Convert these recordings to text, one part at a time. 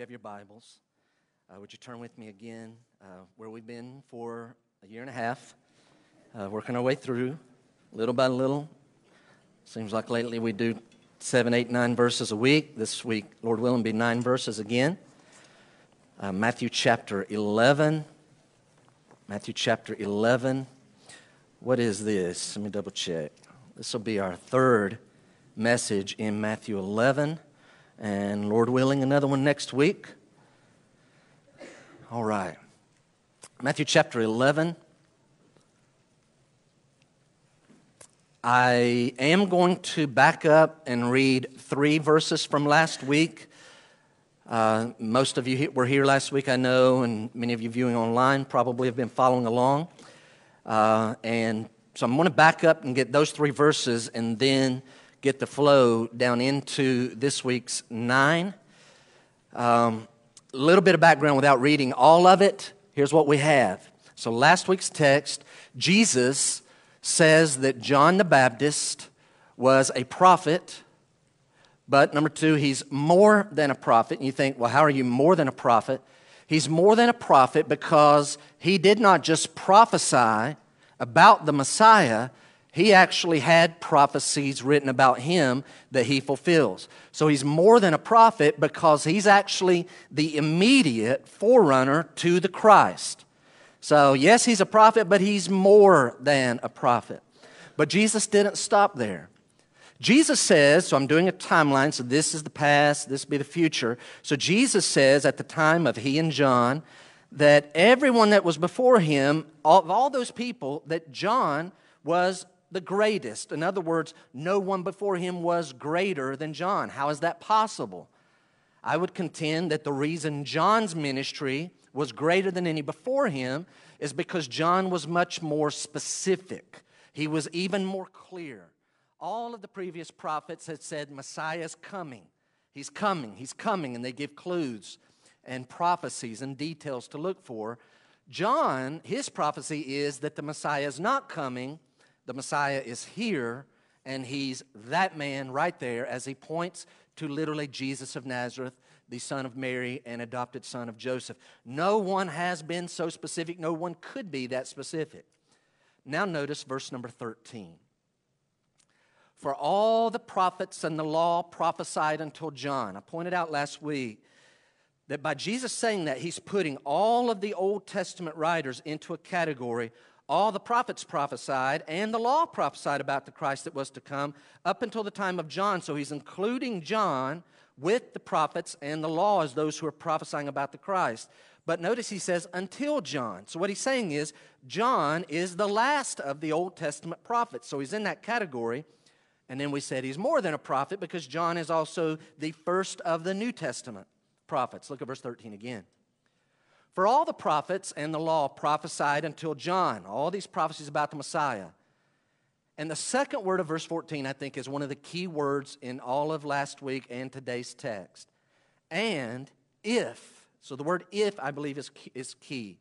you have your Bibles, uh, would you turn with me again uh, where we've been for a year and a half, uh, working our way through little by little. Seems like lately we do seven, eight, nine verses a week. This week, Lord willing, be nine verses again. Uh, Matthew chapter 11. Matthew chapter 11. What is this? Let me double check. This will be our third message in Matthew 11 and Lord willing, another one next week. All right. Matthew chapter 11. I am going to back up and read three verses from last week. Uh, most of you were here last week, I know, and many of you viewing online probably have been following along. Uh, and so I'm going to back up and get those three verses and then get the flow down into this week's nine. A um, little bit of background without reading all of it. Here's what we have. So, last week's text, Jesus says that John the Baptist was a prophet, but number two, he's more than a prophet. And you think, well, how are you more than a prophet? He's more than a prophet because he did not just prophesy about the Messiah, he actually had prophecies written about him that he fulfills. So he's more than a prophet because he's actually the immediate forerunner to the Christ. So, yes, he's a prophet, but he's more than a prophet. But Jesus didn't stop there. Jesus says, so I'm doing a timeline, so this is the past, this be the future. So Jesus says at the time of he and John that everyone that was before him, of all those people, that John was the greatest. In other words, no one before him was greater than John. How is that possible? I would contend that the reason John's ministry was greater than any before him is because John was much more specific. He was even more clear. All of the previous prophets had said, Messiah's coming. He's coming. He's coming. And they give clues and prophecies and details to look for. John, his prophecy is that the Messiah is not coming the Messiah is here, and he's that man right there as he points to literally Jesus of Nazareth, the son of Mary and adopted son of Joseph. No one has been so specific, no one could be that specific. Now, notice verse number 13. For all the prophets and the law prophesied until John. I pointed out last week that by Jesus saying that, he's putting all of the Old Testament writers into a category all the prophets prophesied, and the law prophesied about the Christ that was to come up until the time of John. So he's including John with the prophets and the law as those who are prophesying about the Christ. But notice he says, until John. So what he's saying is, John is the last of the Old Testament prophets. So he's in that category. And then we said he's more than a prophet because John is also the first of the New Testament prophets. Look at verse 13 again. For all the prophets and the law prophesied until John, all these prophecies about the Messiah. And the second word of verse 14, I think, is one of the key words in all of last week and today's text. And if, so the word if, I believe, is, is key.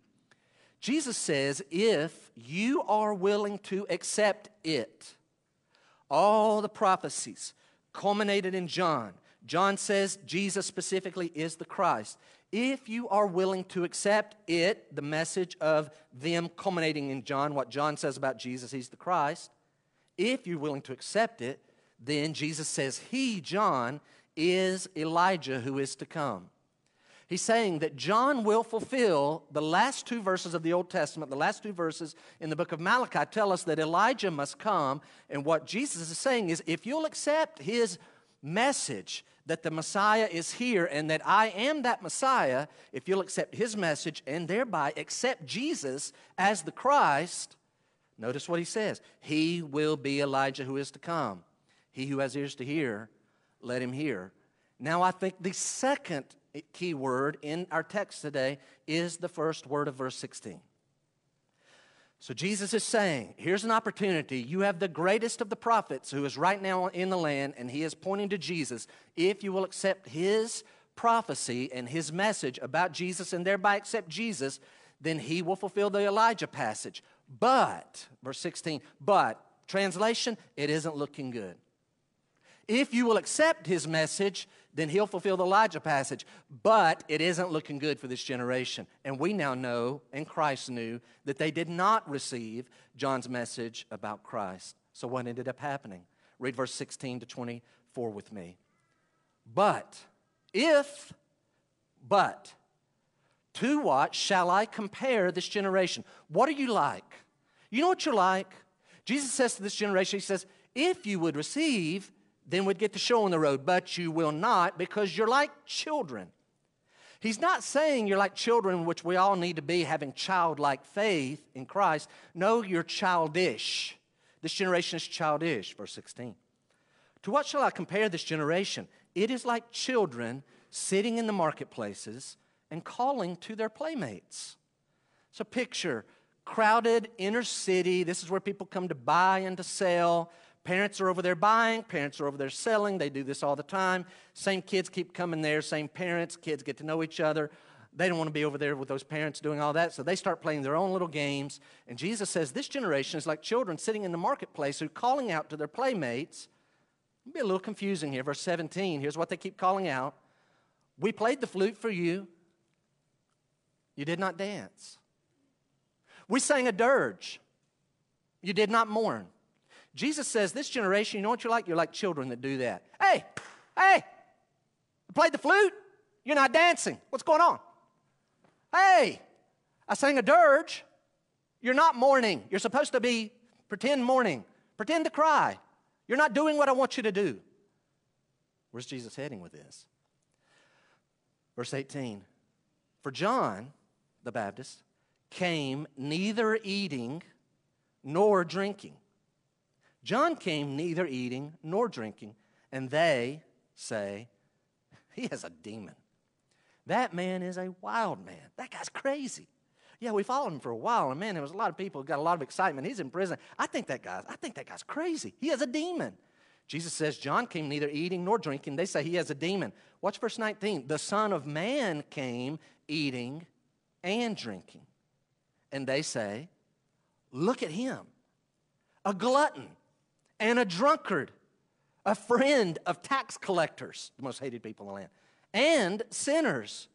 Jesus says, if you are willing to accept it, all the prophecies culminated in John. John says Jesus specifically is the Christ if you are willing to accept it, the message of them culminating in John, what John says about Jesus, he's the Christ, if you're willing to accept it, then Jesus says, He, John, is Elijah who is to come. He's saying that John will fulfill the last two verses of the Old Testament, the last two verses in the book of Malachi tell us that Elijah must come. And what Jesus is saying is if you'll accept his message, that the Messiah is here and that I am that Messiah, if you'll accept his message and thereby accept Jesus as the Christ, notice what he says He will be Elijah who is to come. He who has ears to hear, let him hear. Now, I think the second key word in our text today is the first word of verse 16. So Jesus is saying, here's an opportunity. You have the greatest of the prophets who is right now in the land, and he is pointing to Jesus. If you will accept his prophecy and his message about Jesus and thereby accept Jesus, then he will fulfill the Elijah passage. But, verse 16, but, translation, it isn't looking good. If you will accept his message, then he'll fulfill the Elijah passage. But it isn't looking good for this generation. And we now know, and Christ knew, that they did not receive John's message about Christ. So what ended up happening? Read verse 16 to 24 with me. But if, but, to what shall I compare this generation? What are you like? You know what you're like? Jesus says to this generation, He says, if you would receive, then we'd get the show on the road, but you will not because you're like children. He's not saying you're like children, which we all need to be, having childlike faith in Christ. No, you're childish. This generation is childish, verse 16. To what shall I compare this generation? It is like children sitting in the marketplaces and calling to their playmates. So picture crowded inner city. This is where people come to buy and to sell. Parents are over there buying, parents are over there selling. They do this all the time. Same kids keep coming there, same parents, kids get to know each other. They don't want to be over there with those parents doing all that, so they start playing their own little games. And Jesus says this generation is like children sitting in the marketplace who are calling out to their playmates. It'll be a little confusing here. Verse 17, here's what they keep calling out We played the flute for you, you did not dance. We sang a dirge, you did not mourn. Jesus says, This generation, you know what you're like? You're like children that do that. Hey, hey, I played the flute. You're not dancing. What's going on? Hey, I sang a dirge. You're not mourning. You're supposed to be pretend mourning, pretend to cry. You're not doing what I want you to do. Where's Jesus heading with this? Verse 18 For John the Baptist came neither eating nor drinking John came neither eating nor drinking, and they say, He has a demon. That man is a wild man. That guy's crazy. Yeah, we followed him for a while, and man, there was a lot of people got a lot of excitement. He's in prison. I think that guy's, I think that guy's crazy. He has a demon. Jesus says, John came neither eating nor drinking. They say he has a demon. Watch verse 19. The Son of Man came eating and drinking. And they say, Look at him, a glutton and a drunkard, a friend of tax collectors, the most hated people in the land, and sinners.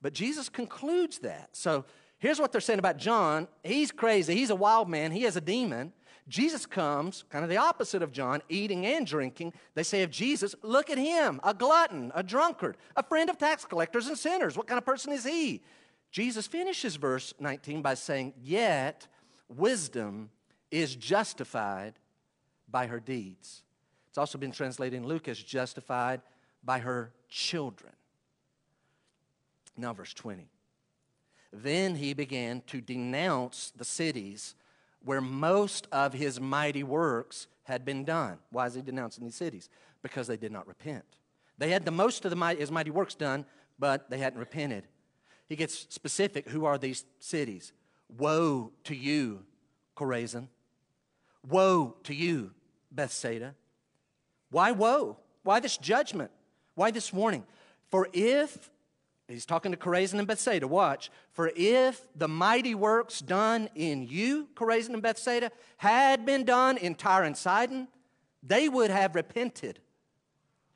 But Jesus concludes that. So here's what they're saying about John. He's crazy. He's a wild man. He has a demon. Jesus comes, kind of the opposite of John, eating and drinking. They say of Jesus, look at him, a glutton, a drunkard, a friend of tax collectors and sinners. What kind of person is he? Jesus finishes verse 19 by saying, Yet wisdom is justified by her deeds. It's also been translated in Luke as justified by her children. Now, verse 20. Then he began to denounce the cities where most of his mighty works had been done. Why is he denouncing these cities? Because they did not repent. They had the most of the mighty, his mighty works done, but they hadn't repented. He gets specific. Who are these cities? Woe to you, Chorazin. Woe to you, Bethsaida. Why woe? Why this judgment? Why this warning? For if, he's talking to Chorazin and Bethsaida, watch, for if the mighty works done in you, Chorazin and Bethsaida, had been done in Tyre and Sidon, they would have repented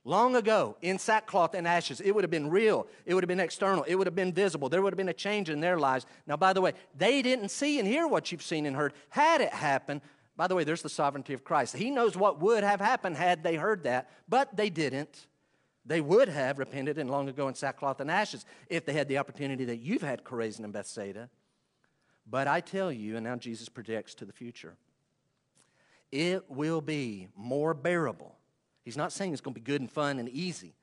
long ago in sackcloth and ashes. It would have been real. It would have been external. It would have been visible. There would have been a change in their lives. Now, by the way, they didn't see and hear what you've seen and heard. Had it happened, by the way, there's the sovereignty of Christ. He knows what would have happened had they heard that, but they didn't. They would have repented and long ago in sackcloth and ashes if they had the opportunity that you've had Chorazin and Bethsaida. But I tell you, and now Jesus projects to the future, it will be more bearable. He's not saying it's going to be good and fun and easy.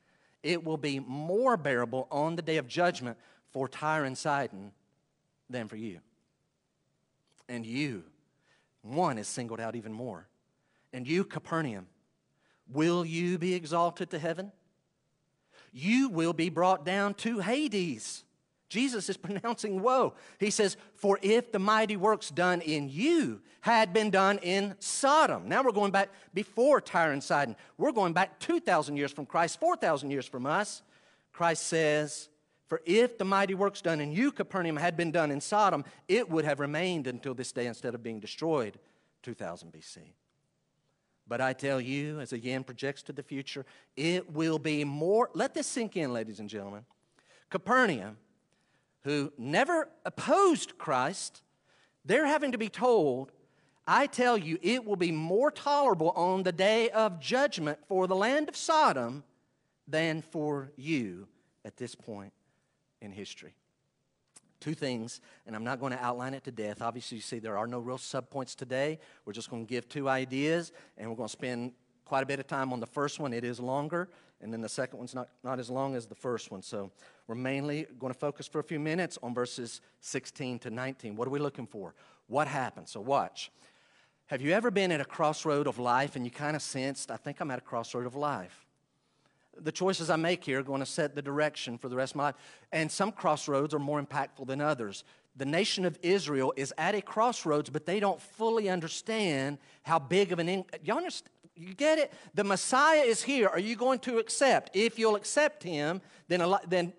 It will be more bearable on the day of judgment for Tyre and Sidon than for you. And you one is singled out even more. And you, Capernaum, will you be exalted to heaven? You will be brought down to Hades. Jesus is pronouncing woe. He says, For if the mighty works done in you had been done in Sodom. Now we're going back before Tyre and Sidon. We're going back 2,000 years from Christ, 4,000 years from us. Christ says, for if the mighty works done in you, Capernaum, had been done in Sodom, it would have remained until this day instead of being destroyed 2000 BC. But I tell you, as a again projects to the future, it will be more. Let this sink in, ladies and gentlemen. Capernaum, who never opposed Christ, they're having to be told, I tell you, it will be more tolerable on the day of judgment for the land of Sodom than for you at this point in history. Two things, and I'm not going to outline it to death. Obviously, you see there are no real subpoints today. We're just going to give two ideas, and we're going to spend quite a bit of time on the first one. It is longer, and then the second one's not, not as long as the first one. So we're mainly going to focus for a few minutes on verses 16 to 19. What are we looking for? What happened? So watch. Have you ever been at a crossroad of life and you kind of sensed, I think I'm at a crossroad of life? The choices I make here are going to set the direction for the rest of my life. And some crossroads are more impactful than others. The nation of Israel is at a crossroads, but they don't fully understand how big of an. In- you understand? You get it? The Messiah is here. Are you going to accept? If you'll accept him, then, then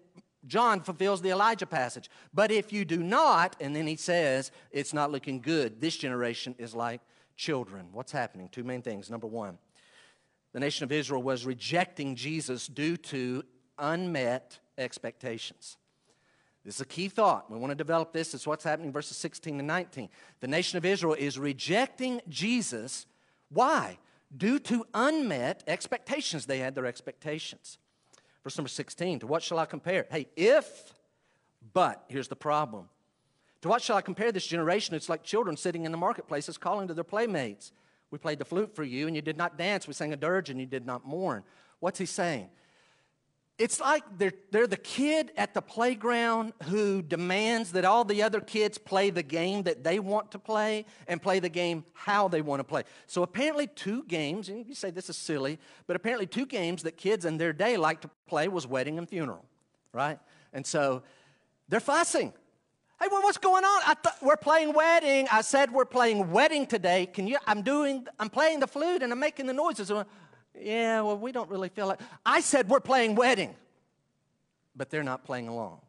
John fulfills the Elijah passage. But if you do not, and then he says, it's not looking good, this generation is like children. What's happening? Two main things. Number one, the nation of Israel was rejecting Jesus due to unmet expectations. This is a key thought. We want to develop this. It's what's happening verses 16 to 19. The nation of Israel is rejecting Jesus. Why? Due to unmet expectations. They had their expectations. Verse number 16 To what shall I compare? Hey, if, but, here's the problem. To what shall I compare this generation? It's like children sitting in the marketplaces calling to their playmates. We played the flute for you, and you did not dance. We sang a dirge, and you did not mourn. What's he saying? It's like they're, they're the kid at the playground who demands that all the other kids play the game that they want to play and play the game how they want to play. So, apparently, two games, and you say this is silly, but apparently, two games that kids in their day liked to play was wedding and funeral, right? And so they're fussing. Hey, well, what's going on? I thought we're playing wedding. I said we're playing wedding today. Can you? I'm doing. I'm playing the flute and I'm making the noises. Yeah, well, we don't really feel like. I said we're playing wedding, but they're not playing along.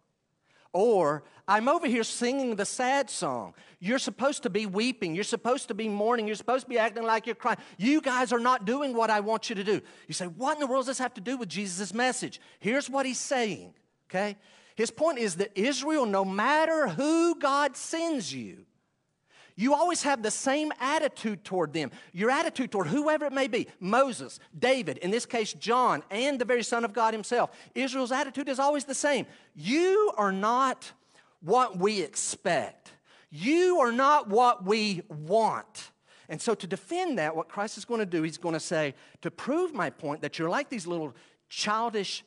Or I'm over here singing the sad song. You're supposed to be weeping. You're supposed to be mourning. You're supposed to be acting like you're crying. You guys are not doing what I want you to do. You say, What in the world does this have to do with Jesus' message? Here's what he's saying, okay? His point is that Israel, no matter who God sends you, you always have the same attitude toward them. Your attitude toward whoever it may be Moses, David, in this case, John, and the very Son of God Himself. Israel's attitude is always the same. You are not what we expect, you are not what we want. And so, to defend that, what Christ is going to do, He's going to say, to prove my point that you're like these little childish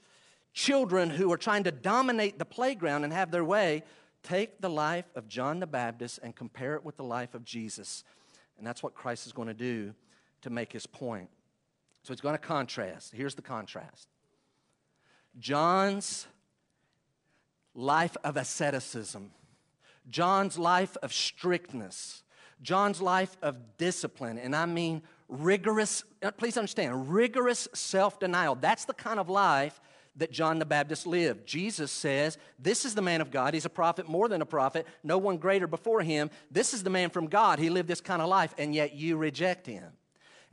children who are trying to dominate the playground and have their way, take the life of John the Baptist and compare it with the life of Jesus. And that's what Christ is going to do to make his point. So he's going to contrast. Here's the contrast John's life of asceticism, John's life of strictness, John's life of discipline, and I mean rigorous, uh, please understand, rigorous self denial. That's the kind of life that John the Baptist lived. Jesus says, This is the man of God. He's a prophet more than a prophet, no one greater before him. This is the man from God. He lived this kind of life, and yet you reject him.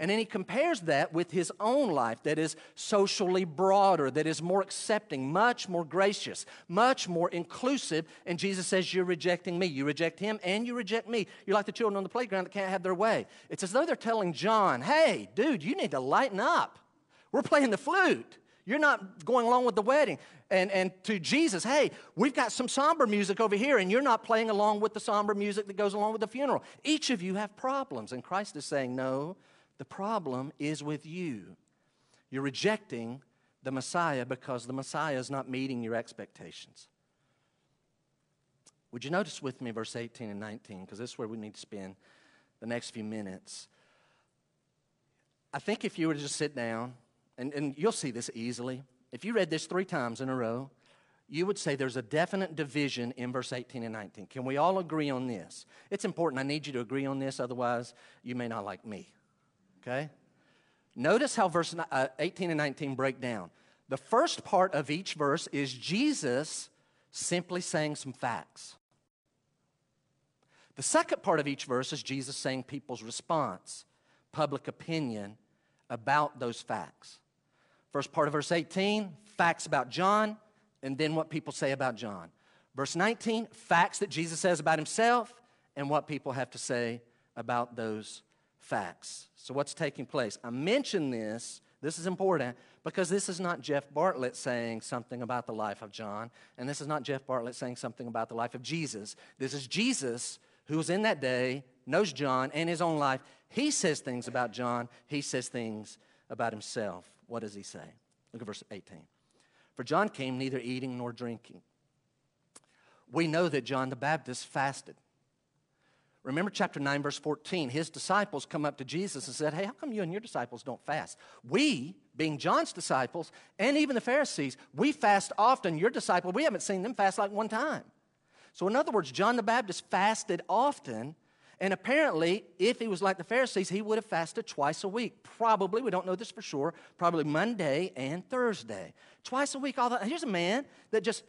And then he compares that with his own life that is socially broader, that is more accepting, much more gracious, much more inclusive. And Jesus says, You're rejecting me. You reject him and you reject me. You're like the children on the playground that can't have their way. It's as though they're telling John, Hey, dude, you need to lighten up. We're playing the flute. You're not going along with the wedding. And, and to Jesus, hey, we've got some somber music over here, and you're not playing along with the somber music that goes along with the funeral. Each of you have problems. And Christ is saying, no, the problem is with you. You're rejecting the Messiah because the Messiah is not meeting your expectations. Would you notice with me verse 18 and 19? Because this is where we need to spend the next few minutes. I think if you were to just sit down and, and you'll see this easily. If you read this three times in a row, you would say there's a definite division in verse 18 and 19. Can we all agree on this? It's important. I need you to agree on this, otherwise, you may not like me. Okay? Notice how verse uh, 18 and 19 break down. The first part of each verse is Jesus simply saying some facts. The second part of each verse is Jesus saying people's response, public opinion, about those facts. First part of verse 18, facts about John, and then what people say about John. Verse 19, facts that Jesus says about himself, and what people have to say about those facts. So, what's taking place? I mention this, this is important, because this is not Jeff Bartlett saying something about the life of John, and this is not Jeff Bartlett saying something about the life of Jesus. This is Jesus who was in that day, knows John and his own life. He says things about John, he says things about himself. What does he say? Look at verse 18. For John came neither eating nor drinking. We know that John the Baptist fasted. Remember chapter 9, verse 14. His disciples come up to Jesus and said, Hey, how come you and your disciples don't fast? We, being John's disciples, and even the Pharisees, we fast often. Your disciple, we haven't seen them fast like one time. So, in other words, John the Baptist fasted often, and apparently, if he was like the Pharisees, he would have fasted twice a week. Probably, we don't know this for sure, probably Monday and Thursday. Twice a week. All the, here's a man that just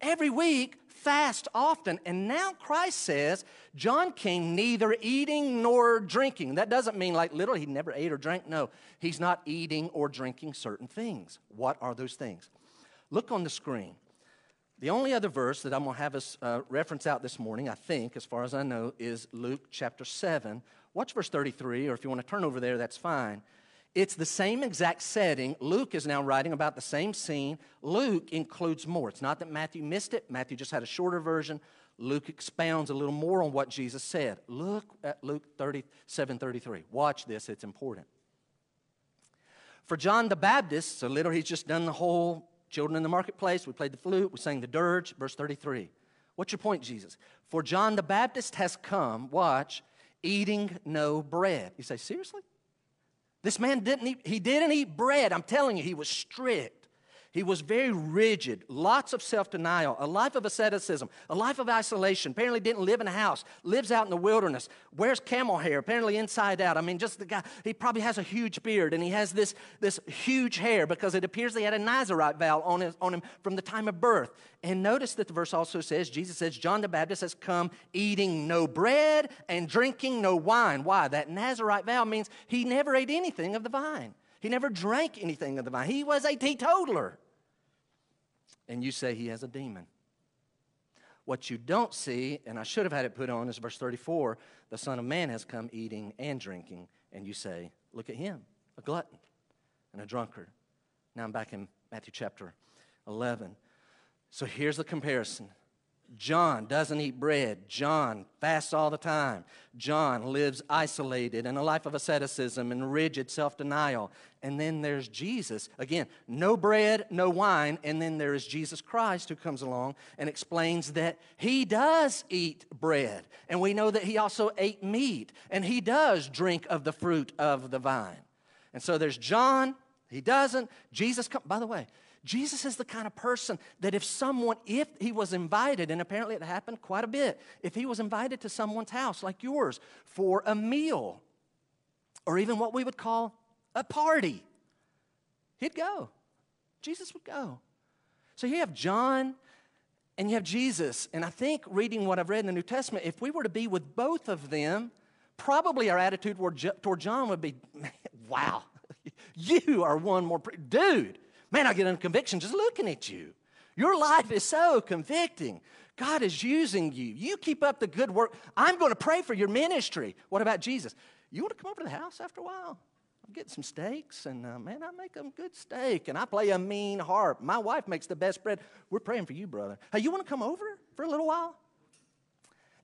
every week fast often. And now Christ says, John came neither eating nor drinking. That doesn't mean like literally he never ate or drank. No, he's not eating or drinking certain things. What are those things? Look on the screen. The only other verse that I'm going to have us uh, reference out this morning, I think, as far as I know, is Luke chapter 7. Watch verse 33, or if you want to turn over there, that's fine. It's the same exact setting. Luke is now writing about the same scene. Luke includes more. It's not that Matthew missed it, Matthew just had a shorter version. Luke expounds a little more on what Jesus said. Look at Luke 37 33. Watch this, it's important. For John the Baptist, so literally he's just done the whole children in the marketplace. We played the flute, we sang the dirge, verse 33. What's your point, Jesus? For John the Baptist has come, watch, eating no bread. You say, seriously? This man didn't eat, he didn't eat bread. I'm telling you, he was strict. He was very rigid, lots of self denial, a life of asceticism, a life of isolation. Apparently, didn't live in a house, lives out in the wilderness, wears camel hair, apparently inside out. I mean, just the guy, he probably has a huge beard and he has this, this huge hair because it appears he had a Nazarite vow on, his, on him from the time of birth. And notice that the verse also says, Jesus says, John the Baptist has come eating no bread and drinking no wine. Why? That Nazarite vow means he never ate anything of the vine. He never drank anything of the vine. He was a teetotaler and you say he has a demon. What you don't see, and I should have had it put on, is verse 34 the Son of Man has come eating and drinking, and you say, Look at him, a glutton and a drunkard. Now I'm back in Matthew chapter 11. So here's the comparison John doesn't eat bread. John fasts all the time. John lives isolated in a life of asceticism and rigid self denial. And then there's Jesus. Again, no bread, no wine. And then there is Jesus Christ who comes along and explains that he does eat bread. And we know that he also ate meat. And he does drink of the fruit of the vine. And so there's John, he doesn't. Jesus, come, by the way, Jesus is the kind of person that if someone, if he was invited, and apparently it happened quite a bit, if he was invited to someone's house like yours for a meal, or even what we would call a party, he'd go. Jesus would go. So you have John and you have Jesus. And I think reading what I've read in the New Testament, if we were to be with both of them, probably our attitude toward John would be, wow, you are one more, pre- dude, Man, I get a conviction just looking at you. Your life is so convicting. God is using you. You keep up the good work. I'm going to pray for your ministry. What about Jesus? You want to come over to the house after a while? I'm getting some steaks, and uh, man, I make a good steak, and I play a mean harp. My wife makes the best bread. We're praying for you, brother. Hey, you want to come over for a little while?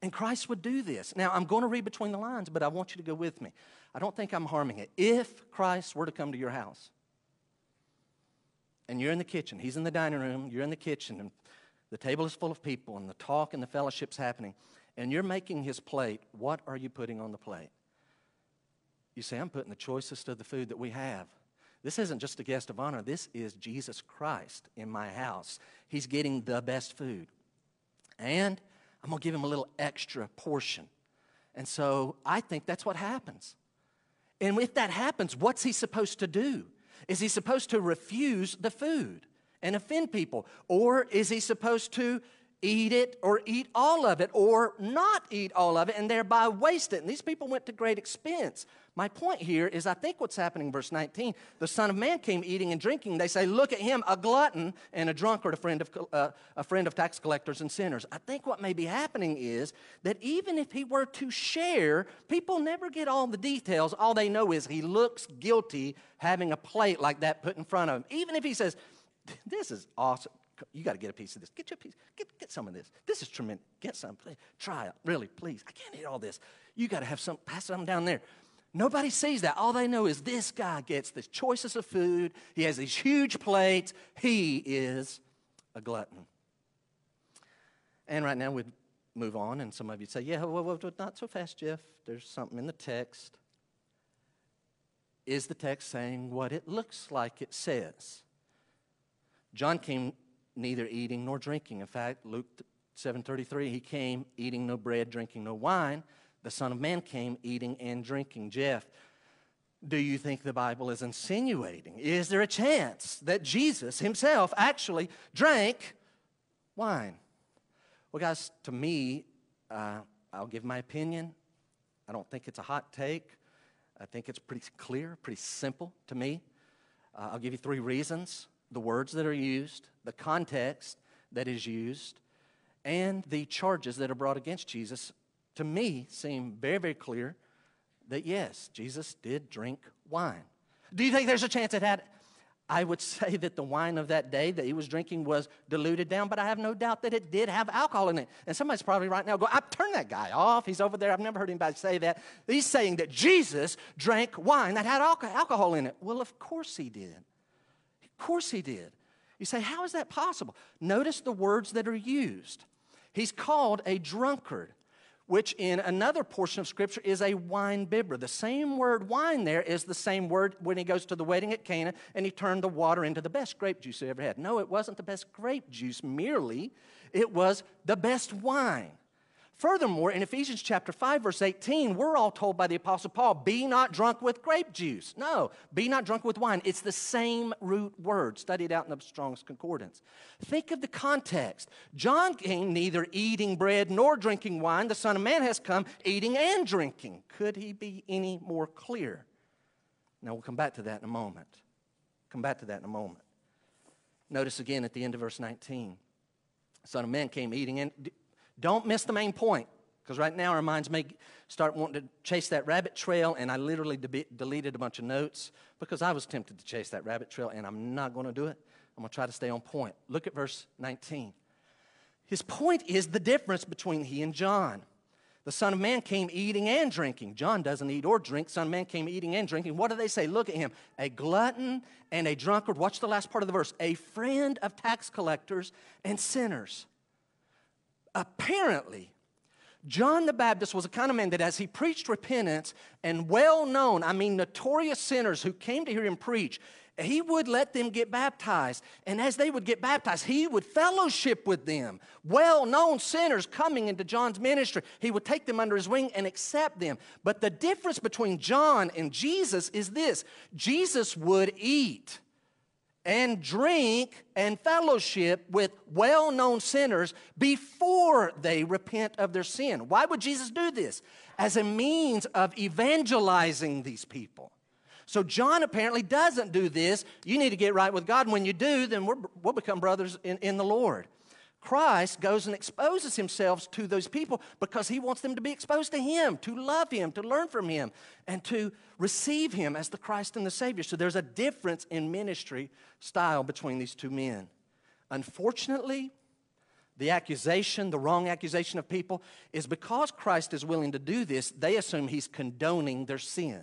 And Christ would do this. Now, I'm going to read between the lines, but I want you to go with me. I don't think I'm harming it. If Christ were to come to your house, and you're in the kitchen. He's in the dining room, you're in the kitchen, and the table is full of people, and the talk and the fellowship's happening, and you're making his plate. What are you putting on the plate? You say, I'm putting the choicest of the food that we have. This isn't just a guest of honor, this is Jesus Christ in my house. He's getting the best food. And I'm going to give him a little extra portion. And so I think that's what happens. And if that happens, what's he supposed to do? Is he supposed to refuse the food and offend people? Or is he supposed to eat it or eat all of it or not eat all of it and thereby waste it. And these people went to great expense. My point here is I think what's happening in verse 19, the Son of Man came eating and drinking. They say, Look at him, a glutton and a drunkard, a friend of, uh, a friend of tax collectors and sinners. I think what may be happening is that even if he were to share, people never get all the details. All they know is he looks guilty having a plate like that put in front of him. Even if he says, This is awesome. You got to get a piece of this. Get your piece. Get, get some of this. This is tremendous. Get some. Please. Try it. Really, please. I can't eat all this. You got to have some. Pass some down there. Nobody sees that. All they know is this guy gets the choicest of food. He has these huge plates. He is a glutton. And right now we'd move on, and some of you say, Yeah, well, well, not so fast, Jeff. There's something in the text. Is the text saying what it looks like it says? John came neither eating nor drinking. In fact, Luke 7:33, he came eating no bread, drinking no wine. The Son of Man came eating and drinking. Jeff, do you think the Bible is insinuating? Is there a chance that Jesus himself actually drank wine? Well, guys, to me, uh, I'll give my opinion. I don't think it's a hot take. I think it's pretty clear, pretty simple to me. Uh, I'll give you three reasons the words that are used, the context that is used, and the charges that are brought against Jesus, to me, seem very, very clear that yes, Jesus did drink wine. Do you think there's a chance it had? I would say that the wine of that day that he was drinking was diluted down, but I have no doubt that it did have alcohol in it. And somebody's probably right now going, I've turned that guy off. He's over there. I've never heard anybody say that. He's saying that Jesus drank wine that had alcohol in it. Well, of course he did course he did. You say, how is that possible? Notice the words that are used. He's called a drunkard, which in another portion of Scripture is a wine bibber. The same word wine there is the same word when he goes to the wedding at Cana and he turned the water into the best grape juice he ever had. No, it wasn't the best grape juice merely, it was the best wine. Furthermore, in Ephesians chapter 5, verse 18, we're all told by the Apostle Paul, be not drunk with grape juice. No, be not drunk with wine. It's the same root word, studied out in the Strong's Concordance. Think of the context. John came neither eating bread nor drinking wine. The Son of Man has come eating and drinking. Could he be any more clear? Now, we'll come back to that in a moment. Come back to that in a moment. Notice again at the end of verse 19. Son of Man came eating and don't miss the main point, because right now our minds may start wanting to chase that rabbit trail, and I literally de- deleted a bunch of notes because I was tempted to chase that rabbit trail, and I'm not going to do it. I'm going to try to stay on point. Look at verse 19. His point is the difference between he and John. The Son of Man came eating and drinking. John doesn't eat or drink. Son of Man came eating and drinking. What do they say? Look at him. A glutton and a drunkard. Watch the last part of the verse. A friend of tax collectors and sinners apparently, John the Baptist was a kind of man that as he preached repentance and well known, I mean, notorious sinners who came to hear him preach, he would let them get baptized. And as they would get baptized, he would fellowship with them. Well known sinners coming into John's ministry, he would take them under his wing and accept them. But the difference between John and Jesus is this Jesus would eat and drink and fellowship with well known sinners before they repent of their sin. Why would Jesus do this? As a means of evangelizing these people. So, John apparently doesn't do this. You need to get right with God. And when you do, then we will become brothers in, in the Lord. Christ goes and exposes himself to those people because he wants them to be exposed to him, to love him, to learn from him, and to receive him as the Christ and the Savior. So there's a difference in ministry style between these two men. Unfortunately, the accusation, the wrong accusation of people, is because Christ is willing to do this, they assume he's condoning their sin.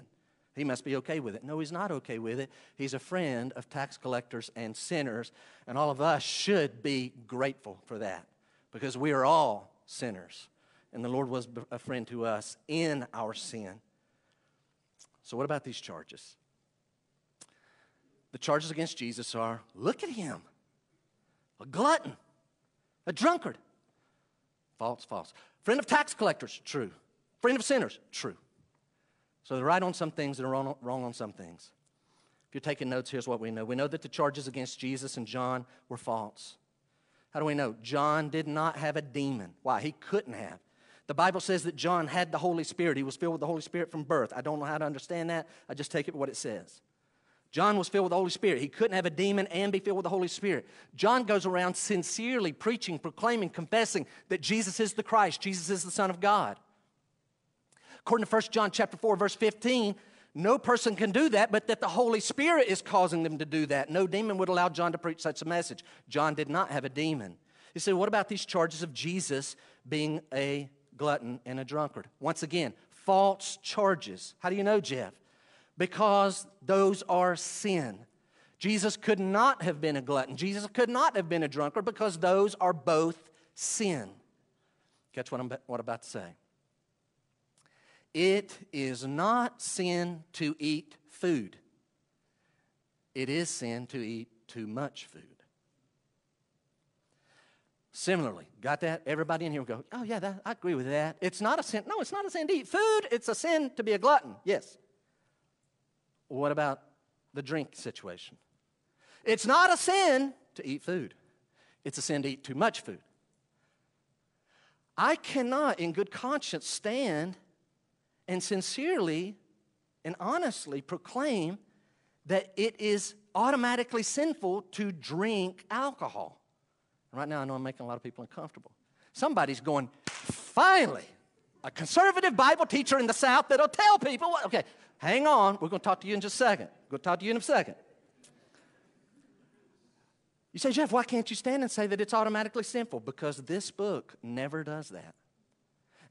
He must be okay with it. No, he's not okay with it. He's a friend of tax collectors and sinners, and all of us should be grateful for that because we are all sinners. And the Lord was a friend to us in our sin. So, what about these charges? The charges against Jesus are look at him, a glutton, a drunkard. False, false. Friend of tax collectors, true. Friend of sinners, true. So they're right on some things, and wrong, wrong on some things. If you're taking notes, here's what we know. We know that the charges against Jesus and John were false. How do we know? John did not have a demon. Why? He couldn't have. The Bible says that John had the Holy Spirit. He was filled with the Holy Spirit from birth. I don't know how to understand that. I just take it what it says. John was filled with the Holy Spirit. He couldn't have a demon and be filled with the Holy Spirit. John goes around sincerely preaching, proclaiming, confessing that Jesus is the Christ, Jesus is the Son of God. According to 1 John chapter 4 verse 15, no person can do that, but that the Holy Spirit is causing them to do that. No demon would allow John to preach such a message. John did not have a demon. You say, what about these charges of Jesus being a glutton and a drunkard? Once again, false charges. How do you know, Jeff? because those are sin. Jesus could not have been a glutton. Jesus could not have been a drunkard because those are both sin. Catch what I'm, what about to say. It is not sin to eat food, it is sin to eat too much food. Similarly, got that? Everybody in here will go, oh, yeah, that, I agree with that. It's not a sin. No, it's not a sin to eat food. It's a sin to be a glutton. Yes. What about the drink situation? It's not a sin to eat food, it's a sin to eat too much food. I cannot, in good conscience, stand and sincerely and honestly proclaim that it is automatically sinful to drink alcohol. Right now, I know I'm making a lot of people uncomfortable. Somebody's going, finally, a conservative Bible teacher in the South that'll tell people, what, okay, Hang on. We're going to talk to you in just a second. We're going to talk to you in a second. You say, Jeff, why can't you stand and say that it's automatically sinful? Because this book never does that.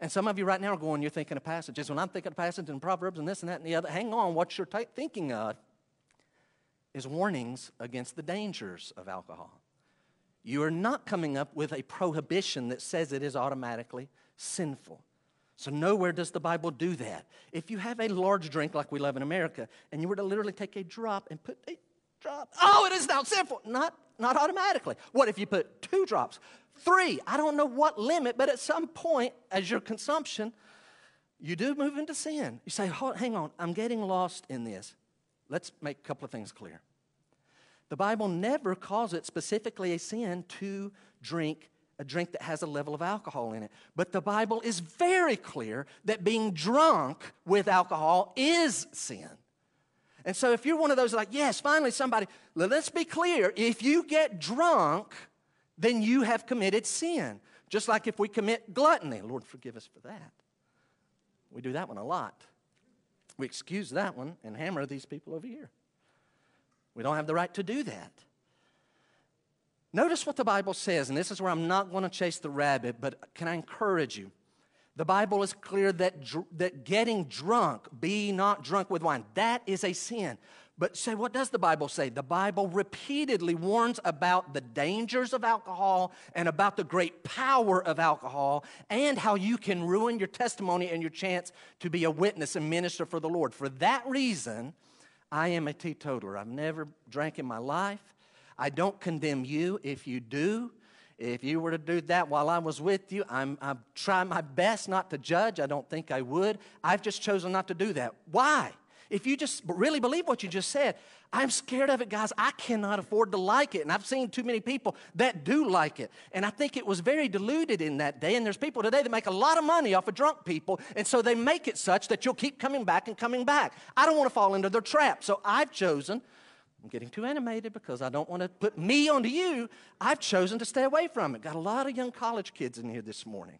And some of you right now are going, you're thinking of passages. When I'm thinking of passages in Proverbs and this and that and the other, hang on. What you're t- thinking of is warnings against the dangers of alcohol. You are not coming up with a prohibition that says it is automatically sinful. So, nowhere does the Bible do that. If you have a large drink like we love in America, and you were to literally take a drop and put oh, it is now sinful. Not, not automatically. What if you put two drops, three? I don't know what limit, but at some point, as your consumption, you do move into sin. You say, hang on, I'm getting lost in this. Let's make a couple of things clear. The Bible never calls it specifically a sin to drink a drink that has a level of alcohol in it. But the Bible is very clear that being drunk with alcohol is sin. And so if you're one of those like, yes, finally somebody, let's be clear. If you get drunk, then you have committed sin. Just like if we commit gluttony. Lord, forgive us for that. We do that one a lot. We excuse that one and hammer these people over here. We don't have the right to do that. Notice what the Bible says, and this is where I'm not going to chase the rabbit, but can I encourage you? The Bible is clear that, that getting drunk, be not drunk with wine, that is a sin. But say, what does the Bible say? The Bible repeatedly warns about the dangers of alcohol and about the great power of alcohol and how you can ruin your testimony and your chance to be a witness and minister for the Lord. For that reason, I am a teetotaler. I've never drank in my life. I don't condemn you if you do. If you were to do that while I was with you, I'm, I'm trying my best not to judge. I don't think I would. I've just chosen not to do that. Why? If you just really believe what you just said, I'm scared of it, guys. I cannot afford to like it. And I've seen too many people that do like it. And I think it was very diluted in that day. And there's people today that make a lot of money off of drunk people. And so they make it such that you'll keep coming back and coming back. I don't want to fall into their trap. So I've chosen I'm getting too animated because I don't want to put me onto you. I've chosen to stay away from it. Got a lot of young college kids in here this morning.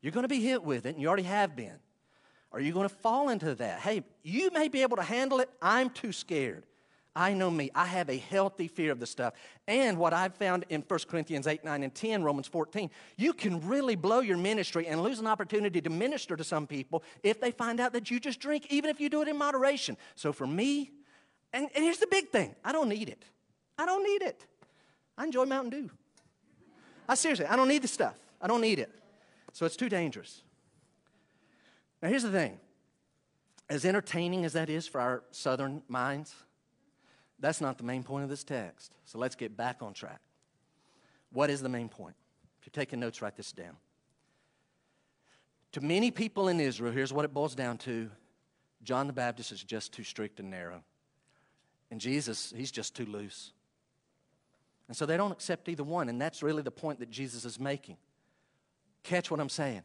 You're going to be hit with it, and you already have been. Are you going to fall into that? Hey, you may be able to handle it. I'm too scared. I know me. I have a healthy fear of the stuff. And what I've found in 1 Corinthians 8, 9, and 10, Romans 14, you can really blow your ministry and lose an opportunity to minister to some people if they find out that you just drink, even if you do it in moderation. So for me, and, and here's the big thing I don't need it. I don't need it. I enjoy Mountain Dew. I seriously, I don't need the stuff. I don't need it. So it's too dangerous. Now, here's the thing as entertaining as that is for our southern minds, that's not the main point of this text. So let's get back on track. What is the main point? If you're taking notes, write this down. To many people in Israel, here's what it boils down to John the Baptist is just too strict and narrow. And Jesus, he's just too loose. And so they don't accept either one. And that's really the point that Jesus is making. Catch what I'm saying.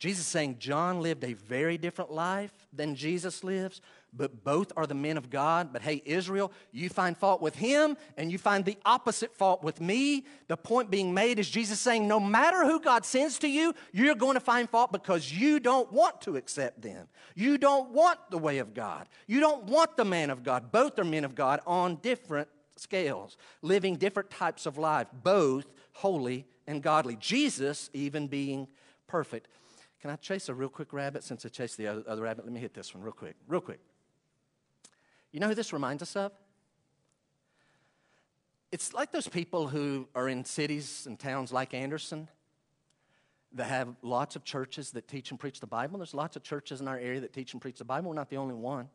Jesus is saying John lived a very different life than Jesus lives, but both are the men of God. But hey, Israel, you find fault with him and you find the opposite fault with me. The point being made is Jesus saying no matter who God sends to you, you're going to find fault because you don't want to accept them. You don't want the way of God. You don't want the man of God. Both are men of God on different scales, living different types of life, both holy and godly. Jesus even being perfect. Can I chase a real quick rabbit since I chased the other, other rabbit? Let me hit this one real quick, real quick. You know who this reminds us of? It's like those people who are in cities and towns like Anderson that have lots of churches that teach and preach the Bible. There's lots of churches in our area that teach and preach the Bible. We're not the only one.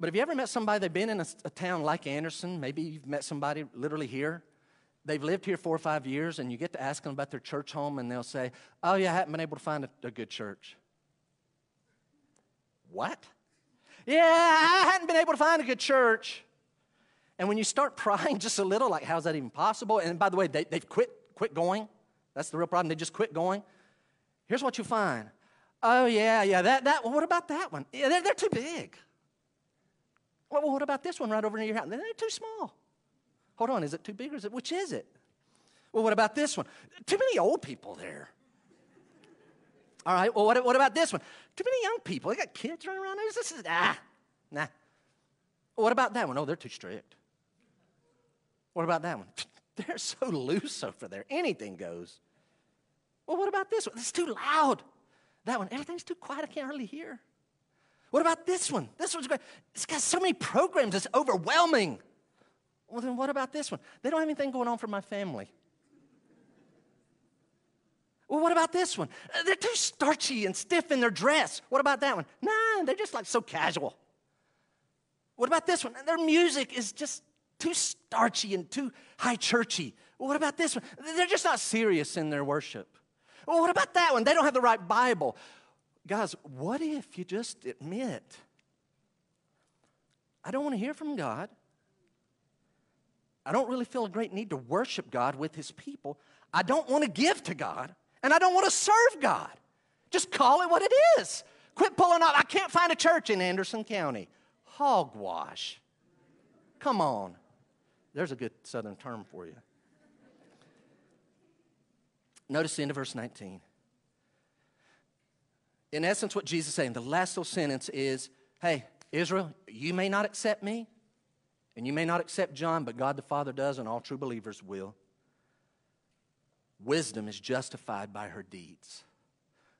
But have you ever met somebody, they've been in a, a town like Anderson? Maybe you've met somebody literally here they've lived here four or five years, and you get to ask them about their church home, and they'll say, Oh, yeah, I haven't been able to find a, a good church. What? Yeah, I hadn't been able to find a good church. And when you start prying just a little, like, how's that even possible? And by the way, they, they've quit, quit going. That's the real problem. They just quit going. Here's what you find. Oh, yeah, yeah, that, that, well, what about that one? Yeah, they're, they're too big. Well, what about this one right over near your house? They're too small. Hold on, is it too big or is it, which is it? Well, what about this one? Too many old people there. All right, well, what, what about this one? Too many young people. They got kids running around. This is, ah, nah. What about that one? Oh, they're too strict. What about that one? They're so loose over there. Anything goes. Well, what about this one? It's too loud. That one, everything's too quiet. I can't hardly hear. What about this one? This one's great. It's got so many programs, it's overwhelming. Well, then what about this one? They don't have anything going on for my family. Well, what about this one? Uh, they're too starchy and stiff in their dress. What about that one? Nah, they're just like so casual. What about this one? Their music is just too starchy and too high churchy. What about this one? They're just not serious in their worship. Well, what about that one? They don't have the right Bible. Guys, what if you just admit, I don't want to hear from God? I don't really feel a great need to worship God with his people. I don't want to give to God, and I don't want to serve God. Just call it what it is. Quit pulling up. I can't find a church in Anderson County. Hogwash. Come on. There's a good southern term for you. Notice the end of verse 19. In essence, what Jesus is saying, the last little sentence is hey, Israel, you may not accept me, and you may not accept John, but God the Father does, and all true believers will. Wisdom is justified by her deeds.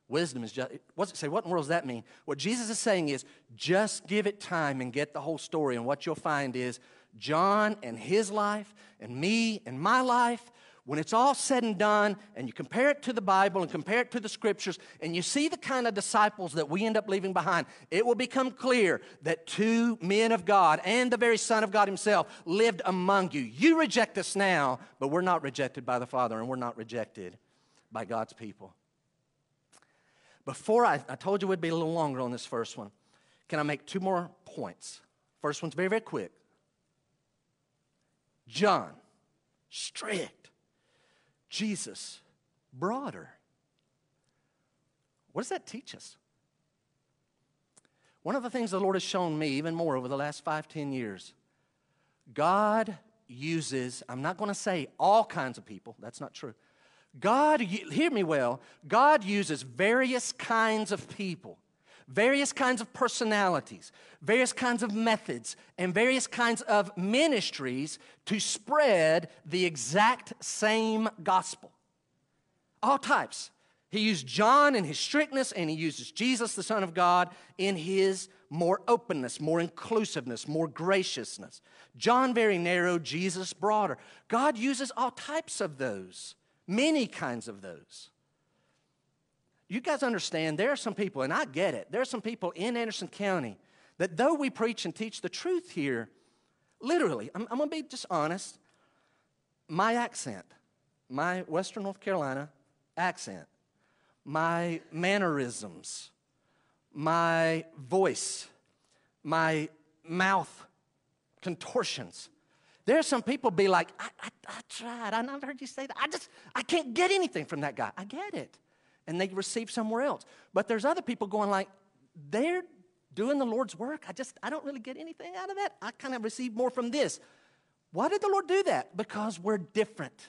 Wisdom is just, what's it say? What in the world does that mean? What Jesus is saying is just give it time and get the whole story. And what you'll find is John and his life, and me and my life, when it's all said and done, and you compare it to the Bible and compare it to the scriptures, and you see the kind of disciples that we end up leaving behind, it will become clear that two men of God and the very Son of God Himself lived among you. You reject us now, but we're not rejected by the Father, and we're not rejected by God's people. Before I, I told you we'd be a little longer on this first one, can I make two more points? First one's very, very quick. John, strict Jesus broader. What does that teach us? One of the things the Lord has shown me even more over the last five, ten years, God uses, I'm not going to say all kinds of people, that's not true. God, hear me well, God uses various kinds of people various kinds of personalities, various kinds of methods, and various kinds of ministries to spread the exact same gospel. All types. He used John in his strictness, and he uses Jesus, the Son of God, in his more openness, more inclusiveness, more graciousness. John very narrow, Jesus broader. God uses all types of those, many kinds of those you guys understand there are some people, and I get it, there are some people in Anderson County that though we preach and teach the truth here, literally, I'm, I'm going to be just honest, my accent, my Western North Carolina accent, my mannerisms, my voice, my mouth contortions There are some people be like, I, I, I tried. I never heard you say that. I just, I can't get anything from that guy. I get it. And they receive somewhere else. But there's other people going like, they're doing the Lord's work. I just, I don't really get anything out of that. I kind of receive more from this. Why did the Lord do that? Because we're different.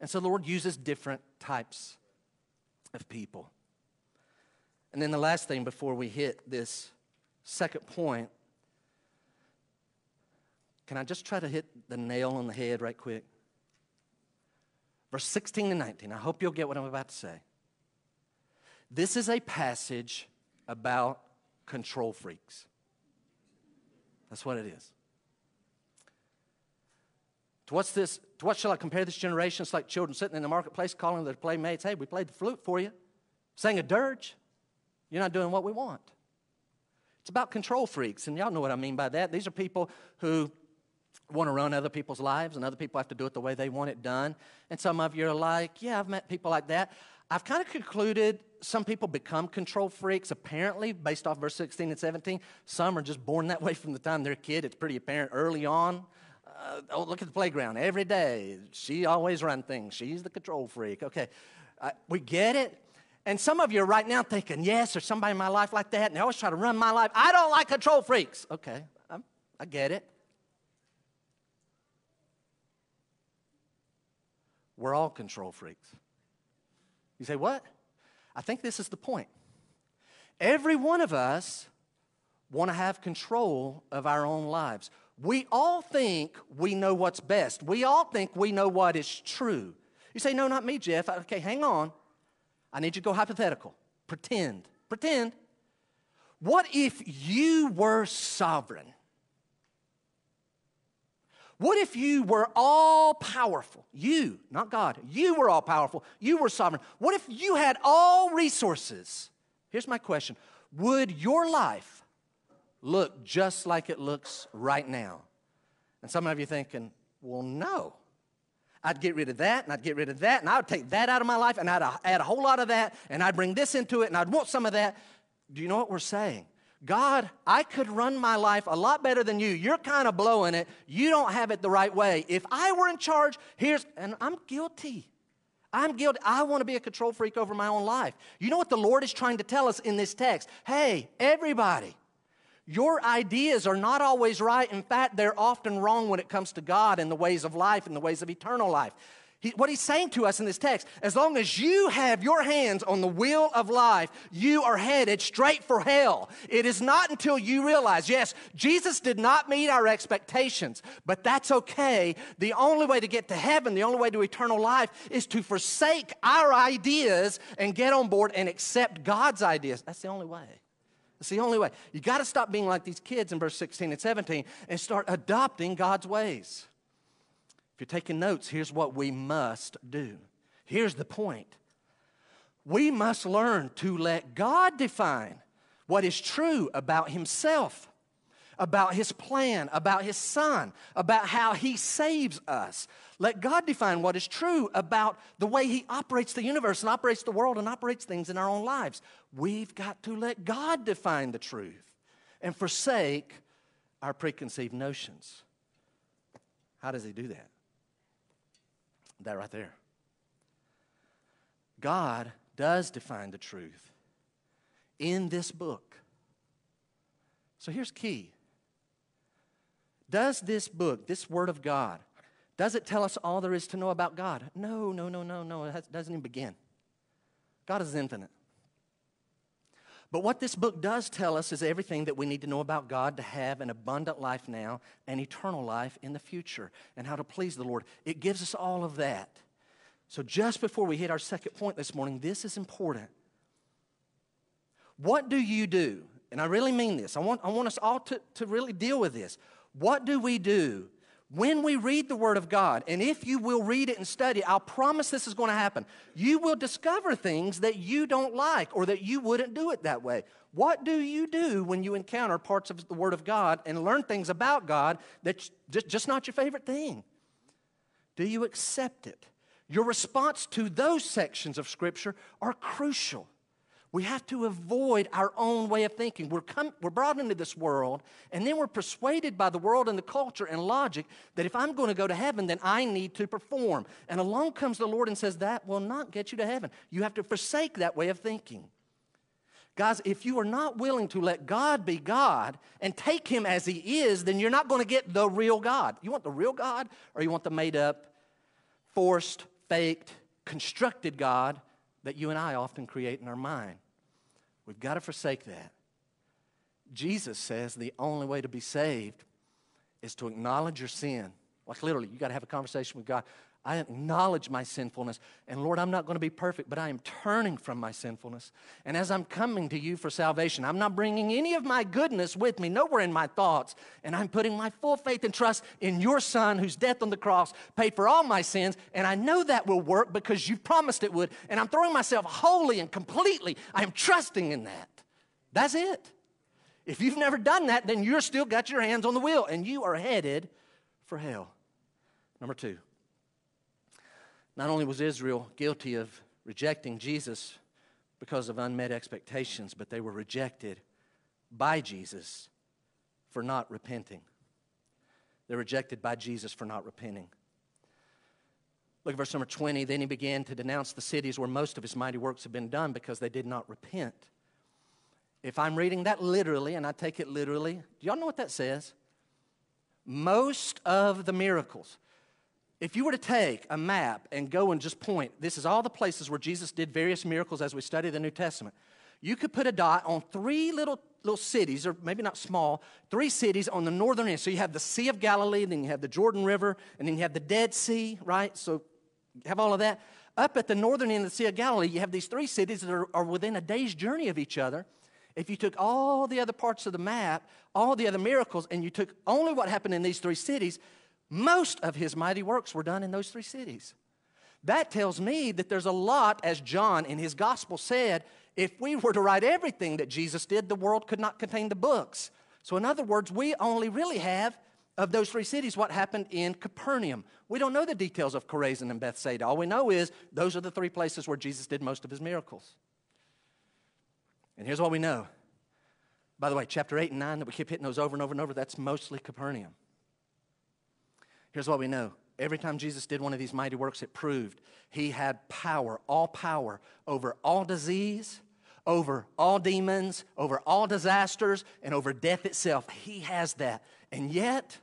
And so the Lord uses different types of people. And then the last thing before we hit this second point, can I just try to hit the nail on the head right quick? Verse 16 and 19. I hope you'll get what I'm about to say. This is a passage about control freaks. That's what it is. To what's this? To what shall I compare this generation? It's like children sitting in the marketplace calling their playmates, "Hey, we played the flute for you, sang a dirge. You're not doing what we want." It's about control freaks, and y'all know what I mean by that. These are people who want to run other people's lives, and other people have to do it the way they want it done. And some of you are like, "Yeah, I've met people like that." I've kind of concluded some people become control freaks, apparently, based off verse 16 and 17. Some are just born that way from the time they're a kid. It's pretty apparent early on. Uh, oh, look at the playground every day. She always runs things. She's the control freak. Okay, uh, we get it. And some of you are right now thinking, yes, there's somebody in my life like that, and they always try to run my life. I don't like control freaks. Okay, I'm, I get it. We're all control freaks. You say, what? I think this is the point. Every one of us want to have control of our own lives. We all think we know what's best. We all think we know what is true. You say, no, not me, Jeff. Okay, hang on. I need you to go hypothetical. Pretend. Pretend. What if you were sovereign? What if you were all powerful? You, not God, you were all powerful. You were sovereign. What if you had all resources? Here's my question Would your life look just like it looks right now? And some of you thinking, well, no. I'd get rid of that, and I'd get rid of that, and I would take that out of my life, and I'd add a whole lot of that, and I'd bring this into it, and I'd want some of that. Do you know what we're saying? God, I could run my life a lot better than you. You're kind of blowing it. You don't have it the right way. If I were in charge, here's, and I'm guilty. I'm guilty. I want to be a control freak over my own life. You know what the Lord is trying to tell us in this text? Hey, everybody, your ideas are not always right. In fact, they're often wrong when it comes to God and the ways of life and the ways of eternal life. He, what he's saying to us in this text, as long as you have your hands on the wheel of life, you are headed straight for hell. It is not until you realize, yes, Jesus did not meet our expectations, but that's okay. The only way to get to heaven, the only way to eternal life is to forsake our ideas and get on board and accept God's ideas. That's the only way. That's the only way. You got to stop being like these kids in verse 16 and 17 and start adopting God's ways. If you're taking notes, here's what we must do. Here's the point we must learn to let God define what is true about Himself, about His plan, about His Son, about how He saves us. Let God define what is true about the way He operates the universe and operates the world and operates things in our own lives. We've got to let God define the truth and forsake our preconceived notions. How does He do that? That right there. God does define the truth in this book. So here's key. Does this book, this Word of God, does it tell us all there is to know about God? No, no, no, no, no. It doesn't even begin. God is infinite. But what this book does tell us is everything that we need to know about God to have an abundant life now and eternal life in the future and how to please the Lord. It gives us all of that. So, just before we hit our second point this morning, this is important. What do you do? And I really mean this. I want, I want us all to, to really deal with this. What do we do when we read the Word of God, and if you will read it and study, I'll promise this is going to happen. You will discover things that you don't like or that you wouldn't do it that way. What do you do when you encounter parts of the Word of God and learn things about God that's just, just not your favorite thing? Do you accept it? Your response to those sections of Scripture are crucial. We have to avoid our own way of thinking. We're, come, we're brought into this world, and then we're persuaded by the world and the culture and logic that if I'm going to go to heaven, then I need to perform. And along comes the Lord and says, That will not get you to heaven. You have to forsake that way of thinking. Guys, if you are not willing to let God be God and take Him as He is, then you're not going to get the real God. You want the real God, or you want the made up, forced, faked, constructed God that you and I often create in our mind. We've got to forsake that. Jesus says the only way to be saved is to acknowledge your sin. Like literally, you got to have a conversation with God. I acknowledge my sinfulness. And Lord, I'm not going to be perfect, but I am turning from my sinfulness. And as I'm coming to you for salvation, I'm not bringing any of my goodness with me, nowhere in my thoughts. And I'm putting my full faith and trust in your Son, whose death on the cross paid for all my sins. And I know that will work because you've promised it would. And I'm throwing myself wholly and completely. I'm trusting in that. That's it. If you've never done that, then you're still got your hands on the wheel and you are headed for hell. Number two. Not only was Israel guilty of rejecting Jesus because of unmet expectations, but they were rejected by Jesus for not repenting. They're rejected by Jesus for not repenting. Look at verse number 20. Then he began to denounce the cities where most of his mighty works had been done because they did not repent. If I'm reading that literally, and I take it literally, do y'all know what that says? Most of the miracles. If you were to take a map and go and just point, this is all the places where Jesus did various miracles as we study the New Testament. You could put a dot on three little, little cities, or maybe not small, three cities on the northern end. So you have the Sea of Galilee, then you have the Jordan River, and then you have the Dead Sea, right? So have all of that. Up at the northern end of the Sea of Galilee, you have these three cities that are, are within a day's journey of each other. If you took all the other parts of the map, all the other miracles, and you took only what happened in these three cities, most of his mighty works were done in those three cities. That tells me that there's a lot, as John in his gospel said, if we were to write everything that Jesus did, the world could not contain the books. So, in other words, we only really have of those three cities what happened in Capernaum. We don't know the details of Chorazin and Bethsaida. All we know is those are the three places where Jesus did most of his miracles. And here's what we know. By the way, chapter 8 and 9 that we keep hitting those over and over and over, that's mostly Capernaum. Here's what we know every time Jesus did one of these mighty works, it proved he had power, all power over all disease, over all demons, over all disasters, and over death itself. He has that. And yet,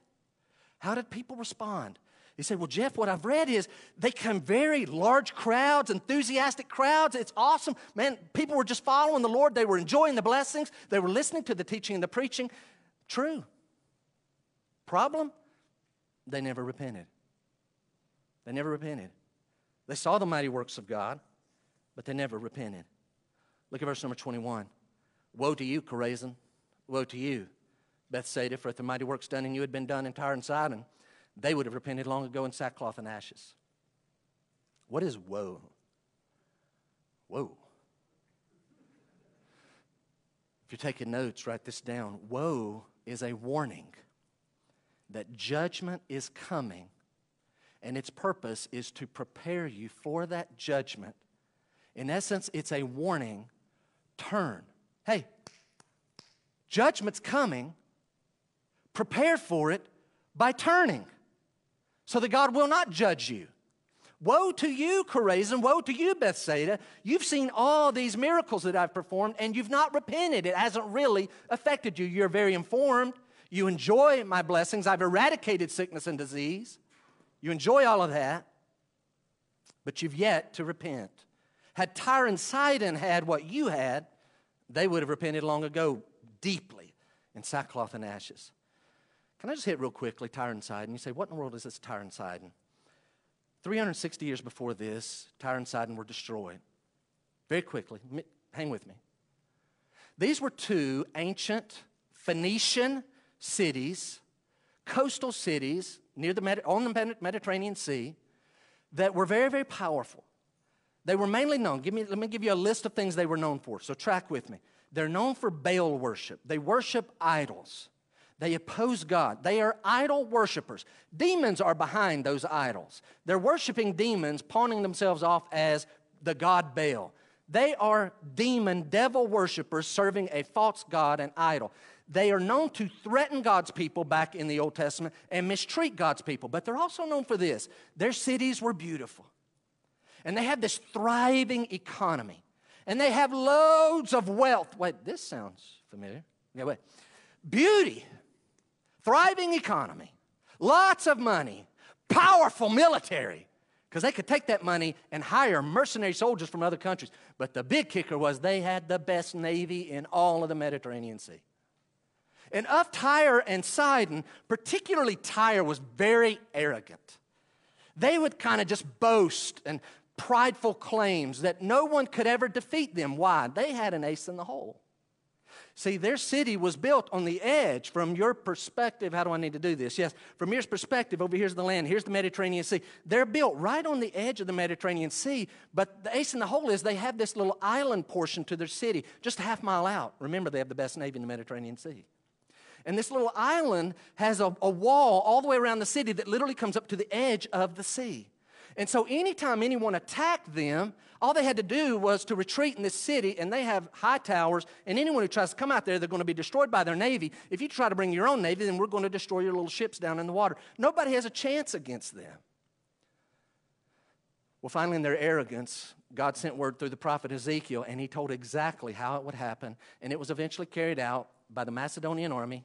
how did people respond? He said, Well, Jeff, what I've read is they come very large crowds, enthusiastic crowds. It's awesome. Man, people were just following the Lord. They were enjoying the blessings. They were listening to the teaching and the preaching. True. Problem? They never repented. They never repented. They saw the mighty works of God, but they never repented. Look at verse number 21. Woe to you, Chorazin. Woe to you, Bethsaida, for if the mighty works done in you had been done in Tyre and Sidon, they would have repented long ago in sackcloth and ashes. What is woe? Woe. If you're taking notes, write this down. Woe is a warning that judgment is coming, and its purpose is to prepare you for that judgment. In essence, it's a warning turn. Hey, judgment's coming. Prepare for it by turning so that God will not judge you. Woe to you, Chorazin. Woe to you, Bethsaida. You've seen all these miracles that I've performed and you've not repented. It hasn't really affected you. You're very informed. You enjoy my blessings. I've eradicated sickness and disease. You enjoy all of that, but you've yet to repent. Had Tyre and Sidon had what you had, they would have repented long ago, deeply, in sackcloth and ashes. Can I just hit real quickly Tyre and Sidon? You say, what in the world is this Tyre and Sidon? 360 years before this, Tyre and Sidon were destroyed. Very quickly, hang with me. These were two ancient Phoenician cities, coastal cities near the Med- on the Mediterranean Sea that were very, very powerful. They were mainly known. Give me, let me give you a list of things they were known for. So track with me. They're known for Baal worship. They worship idols. They oppose God. They are idol worshipers. Demons are behind those idols. They're worshiping demons, pawning themselves off as the god Baal. They are demon, devil worshippers serving a false god and idol. They are known to threaten God's people back in the Old Testament and mistreat God's people, but they're also known for this. Their cities were beautiful. And they had this thriving economy. And they have loads of wealth. Wait, this sounds familiar. Yeah, wait. Beauty, thriving economy, lots of money, powerful military. Because they could take that money and hire mercenary soldiers from other countries. But the big kicker was they had the best navy in all of the Mediterranean Sea. And of Tyre and Sidon, particularly Tyre was very arrogant. They would kind of just boast and prideful claims that no one could ever defeat them. Why? They had an ace in the hole. See, their city was built on the edge. From your perspective, how do I need to do this? Yes, from your perspective, over here's the land, here's the Mediterranean Sea. They're built right on the edge of the Mediterranean Sea, but the ace in the hole is they have this little island portion to their city, just a half mile out. Remember, they have the best navy in the Mediterranean Sea. And this little island has a, a wall all the way around the city that literally comes up to the edge of the sea. And so, anytime anyone attacked them, all they had to do was to retreat in this city, and they have high towers. And anyone who tries to come out there, they're going to be destroyed by their navy. If you try to bring your own navy, then we're going to destroy your little ships down in the water. Nobody has a chance against them. Well, finally, in their arrogance, God sent word through the prophet Ezekiel, and he told exactly how it would happen. And it was eventually carried out by the Macedonian army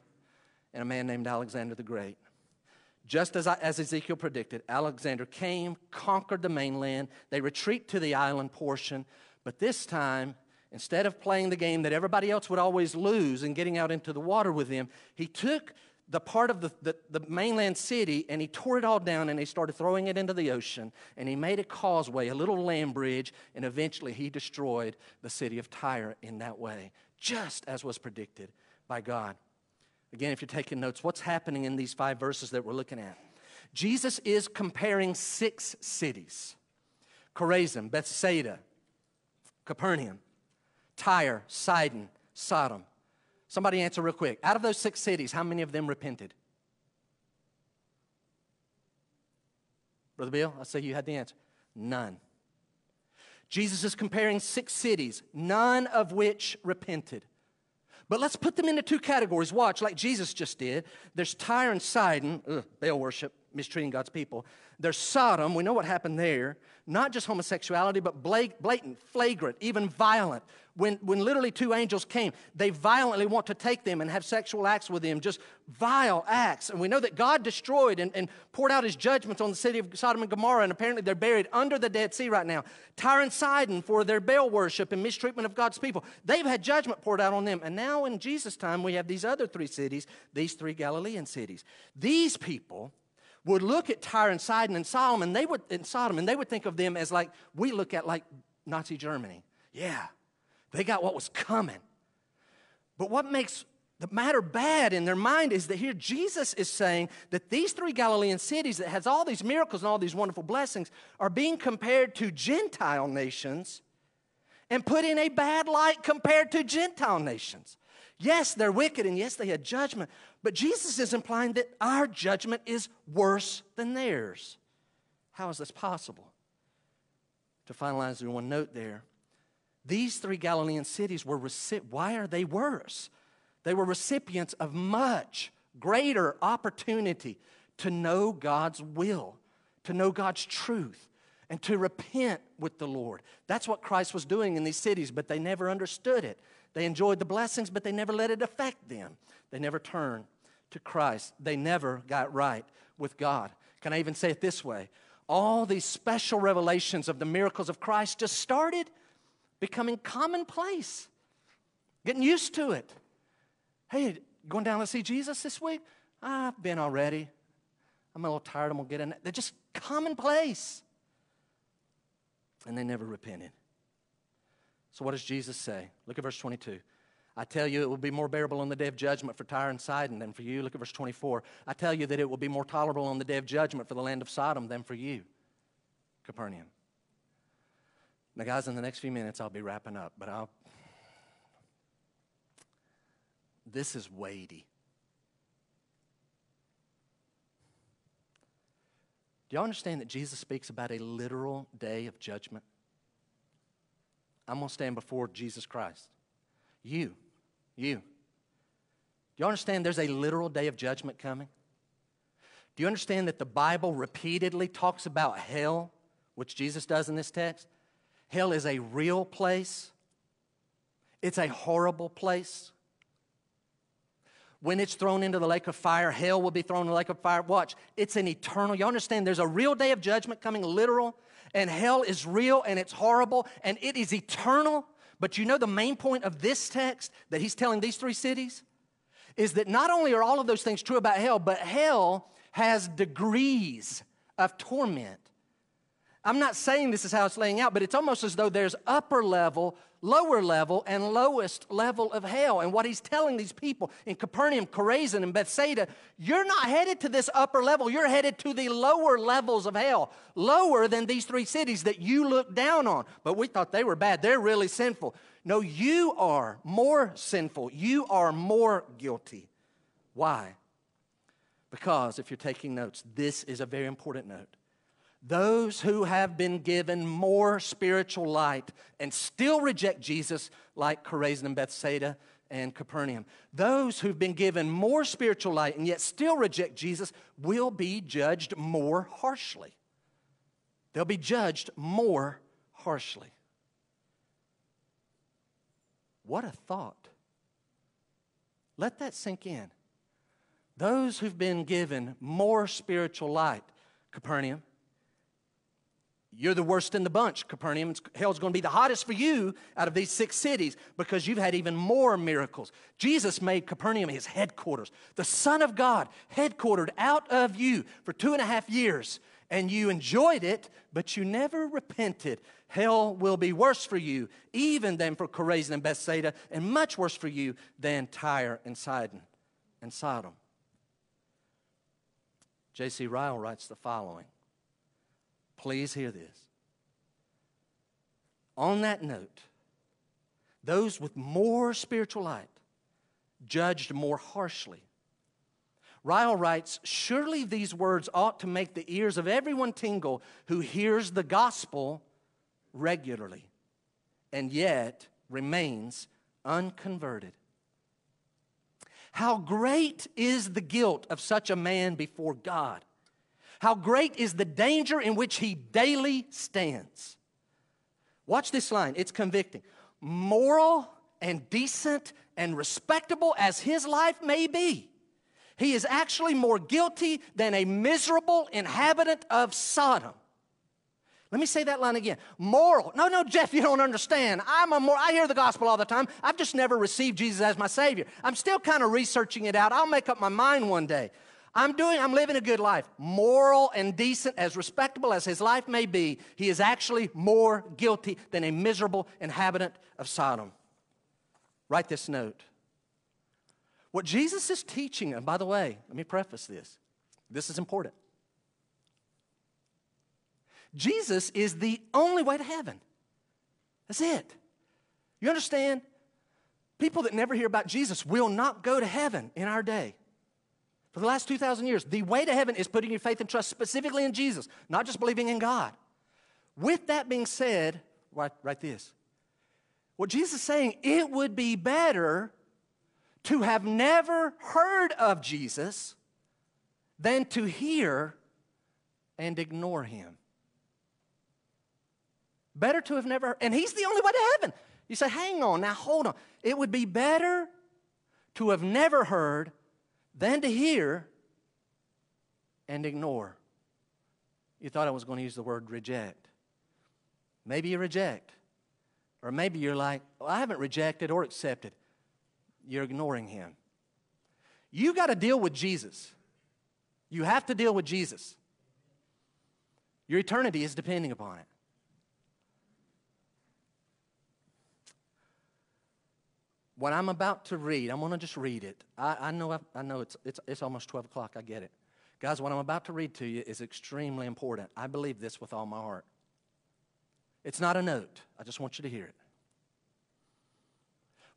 and a man named Alexander the Great. Just as, I, as Ezekiel predicted, Alexander came, conquered the mainland. They retreat to the island portion, but this time, instead of playing the game that everybody else would always lose and getting out into the water with them, he took the part of the, the, the, mainland city and he tore it all down and he started throwing it into the ocean and he made a causeway, a little land bridge, and eventually he destroyed the city of Tyre in that way, just as was predicted by God. Again, if you're taking notes, what's happening in these five verses that we're looking at? Jesus is comparing six cities Chorazin, Bethsaida, Capernaum, Tyre, Sidon, Sodom. Somebody answer real quick. Out of those six cities, how many of them repented? Brother Bill, I say you had the answer. None. Jesus is comparing six cities, none of which repented. But let's put them into two categories. Watch, like Jesus just did. There's Tyre and Sidon, ugh, Baal worship, mistreating God's people. There's Sodom, we know what happened there. Not just homosexuality, but blatant, flagrant, even violent. When, when literally two angels came, they violently want to take them and have sexual acts with them, just vile acts. And we know that God destroyed and, and poured out his judgments on the city of Sodom and Gomorrah, and apparently they're buried under the Dead Sea right now. Tyre and Sidon for their Baal worship and mistreatment of God's people. They've had judgment poured out on them. And now in Jesus' time, we have these other three cities, these three Galilean cities. These people, would look at Tyre and Sidon and Solomon, they would, and Sodom, and they would think of them as like we look at like Nazi Germany. Yeah, they got what was coming. But what makes the matter bad in their mind is that here Jesus is saying that these three Galilean cities that has all these miracles and all these wonderful blessings are being compared to Gentile nations and put in a bad light compared to Gentile nations. Yes, they're wicked and yes, they had judgment, but Jesus is implying that our judgment is worse than theirs. How is this possible? To finalize the one note there, these three Galilean cities were, why are they worse? They were recipients of much greater opportunity to know God's will, to know God's truth, and to repent with the Lord. That's what Christ was doing in these cities, but they never understood it. They enjoyed the blessings, but they never let it affect them. They never turned to Christ. They never got right with God. Can I even say it this way? All these special revelations of the miracles of Christ just started becoming commonplace, getting used to it. Hey, going down to see Jesus this week? I've been already. I'm a little tired. I'm going to get in. They're just commonplace. And they never repented. So, what does Jesus say? Look at verse 22. I tell you, it will be more bearable on the day of judgment for Tyre and Sidon than for you. Look at verse 24. I tell you that it will be more tolerable on the day of judgment for the land of Sodom than for you, Capernaum. Now, guys, in the next few minutes, I'll be wrapping up, but I'll. This is weighty. Do y'all understand that Jesus speaks about a literal day of judgment? I'm going to stand before Jesus Christ. You, you. Do you understand there's a literal day of judgment coming? Do you understand that the Bible repeatedly talks about hell, which Jesus does in this text? Hell is a real place, it's a horrible place. When it's thrown into the lake of fire, hell will be thrown in the lake of fire. Watch, it's an eternal. You understand there's a real day of judgment coming, literal, and hell is real and it's horrible and it is eternal. But you know the main point of this text that he's telling these three cities is that not only are all of those things true about hell, but hell has degrees of torment. I'm not saying this is how it's laying out, but it's almost as though there's upper level, lower level, and lowest level of hell. And what he's telling these people in Capernaum, Chorazin, and Bethsaida, you're not headed to this upper level. You're headed to the lower levels of hell, lower than these three cities that you look down on. But we thought they were bad. They're really sinful. No, you are more sinful. You are more guilty. Why? Because if you're taking notes, this is a very important note. Those who have been given more spiritual light and still reject Jesus, like Chorazin and Bethsaida and Capernaum, those who've been given more spiritual light and yet still reject Jesus will be judged more harshly. They'll be judged more harshly. What a thought. Let that sink in. Those who've been given more spiritual light, Capernaum, you're the worst in the bunch, Capernaum. Hell's going to be the hottest for you out of these six cities because you've had even more miracles. Jesus made Capernaum his headquarters. The Son of God headquartered out of you for two and a half years, and you enjoyed it, but you never repented. Hell will be worse for you, even than for Chorazin and Bethsaida, and much worse for you than Tyre and Sidon and Sodom. J.C. Ryle writes the following Please hear this. On that note, those with more spiritual light judged more harshly. Ryle writes Surely these words ought to make the ears of everyone tingle who hears the gospel regularly and yet remains unconverted. How great is the guilt of such a man before God! How great is the danger in which he daily stands. Watch this line, it's convicting. Moral and decent and respectable as his life may be, he is actually more guilty than a miserable inhabitant of Sodom. Let me say that line again. Moral. No, no, Jeff, you don't understand. I'm a more, I hear the gospel all the time. I've just never received Jesus as my Savior. I'm still kind of researching it out. I'll make up my mind one day. I'm doing, I'm living a good life. Moral and decent, as respectable as his life may be, he is actually more guilty than a miserable inhabitant of Sodom. Write this note. What Jesus is teaching, and by the way, let me preface this. This is important. Jesus is the only way to heaven. That's it. You understand? People that never hear about Jesus will not go to heaven in our day. For the last 2,000 years, the way to heaven is putting your faith and trust specifically in Jesus, not just believing in God. With that being said, write, write this. What Jesus is saying, it would be better to have never heard of Jesus than to hear and ignore him. Better to have never and he's the only way to heaven. You say, hang on, now hold on. It would be better to have never heard than to hear and ignore. You thought I was going to use the word reject. Maybe you reject. Or maybe you're like, well, I haven't rejected or accepted. You're ignoring him. You got to deal with Jesus. You have to deal with Jesus. Your eternity is depending upon it. What I'm about to read, I'm going to just read it. I, I know, I, I know it's, it's, it's almost 12 o'clock. I get it. Guys, what I'm about to read to you is extremely important. I believe this with all my heart. It's not a note, I just want you to hear it.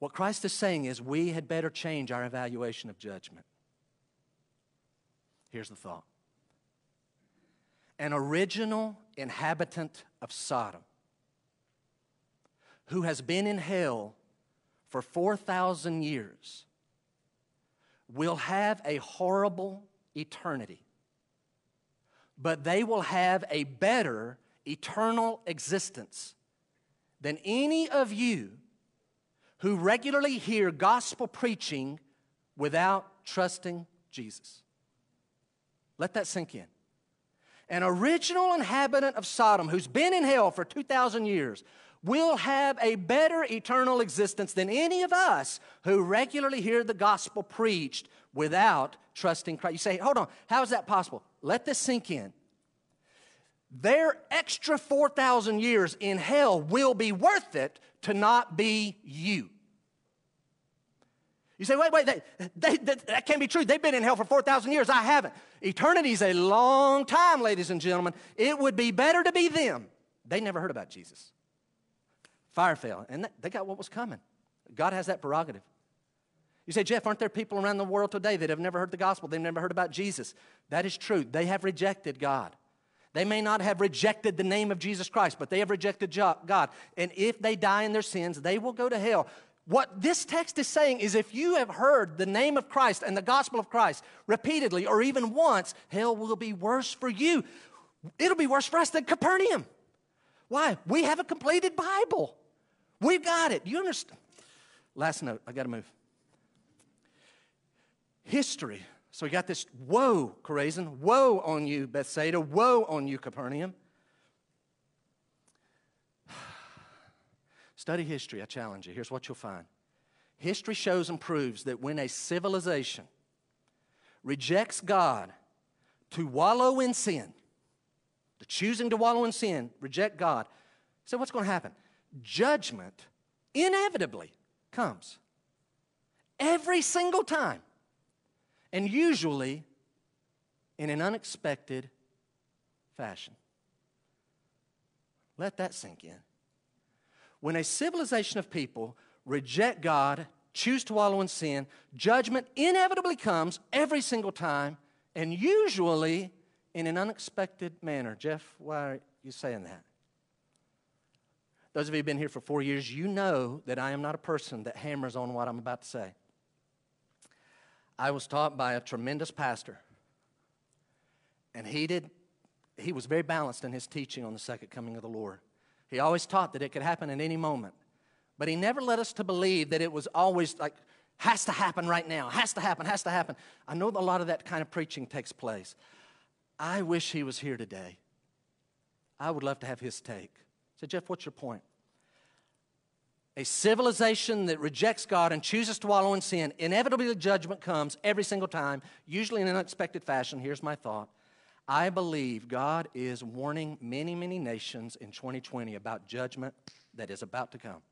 What Christ is saying is we had better change our evaluation of judgment. Here's the thought an original inhabitant of Sodom who has been in hell for 4,000 years will have a horrible eternity, but they will have a better eternal existence than any of you who regularly hear gospel preaching without trusting Jesus. Let that sink in. An original inhabitant of Sodom who's been in hell for 2,000 years will have a better eternal existence than any of us who regularly hear the gospel preached without trusting Christ. You say, hold on, how is that possible? Let this sink in. Their extra 4,000 years in hell will be worth it to not be you. You say, wait, wait, they, they, that, that can't be true. They've been in hell for 4,000 years. I haven't. Eternity is a long time, ladies and gentlemen. It would be better to be them. They never heard about Jesus. Fire fell, and they got what was coming. God has that prerogative. You say, Jeff, aren't there people around the world today that have never heard the gospel? They've never heard about Jesus. That is true. They have rejected God. They may not have rejected the name of Jesus Christ, but they have rejected God. And if they die in their sins, they will go to hell. What this text is saying is if you have heard the name of Christ and the gospel of Christ repeatedly or even once, hell will be worse for you. It'll be worse for us than Capernaum. Why? We have a completed Bible. We've got it. You understand? Last note, I got to move. History. So we got this woe, Chorazin, woe on you, Bethsaida, woe on you, Capernaum. Study history, I challenge you. Here's what you'll find history shows and proves that when a civilization rejects God to wallow in sin, the choosing to wallow in sin, reject God, so what's going to happen? Judgment inevitably comes every single time, and usually in an unexpected fashion. Let that sink in. When a civilization of people reject God, choose to wallow in sin, judgment inevitably comes every single time, and usually in an unexpected manner. Jeff, why are you saying that? Those of you who've been here for four years, you know that I am not a person that hammers on what I'm about to say. I was taught by a tremendous pastor, and he did. He was very balanced in his teaching on the second coming of the Lord. He always taught that it could happen at any moment. But he never led us to believe that it was always like, has to happen right now, has to happen, has to happen. I know a lot of that kind of preaching takes place. I wish he was here today. I would love to have his take. Said, Jeff, what's your point? A civilization that rejects God and chooses to wallow in sin, inevitably the judgment comes every single time, usually in an unexpected fashion. Here's my thought I believe God is warning many, many nations in 2020 about judgment that is about to come.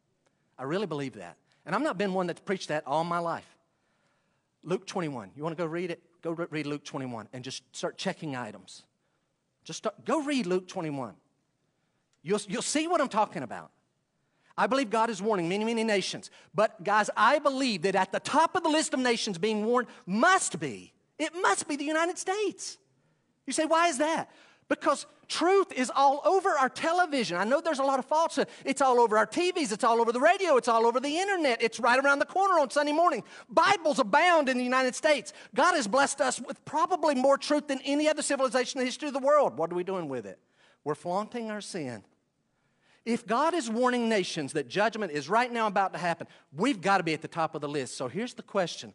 I really believe that. And I've not been one that's preached that all my life. Luke 21. You want to go read it? Go read Luke 21 and just start checking items. Just start, go read Luke 21. You'll, you'll see what I'm talking about. I believe God is warning many, many nations. But guys, I believe that at the top of the list of nations being warned must be, it must be the United States. You say, why is that? Because truth is all over our television. I know there's a lot of falsehood. It's all over our TVs. It's all over the radio. It's all over the internet. It's right around the corner on Sunday morning. Bibles abound in the United States. God has blessed us with probably more truth than any other civilization in the history of the world. What are we doing with it? We're flaunting our sin. If God is warning nations that judgment is right now about to happen, we've got to be at the top of the list. So here's the question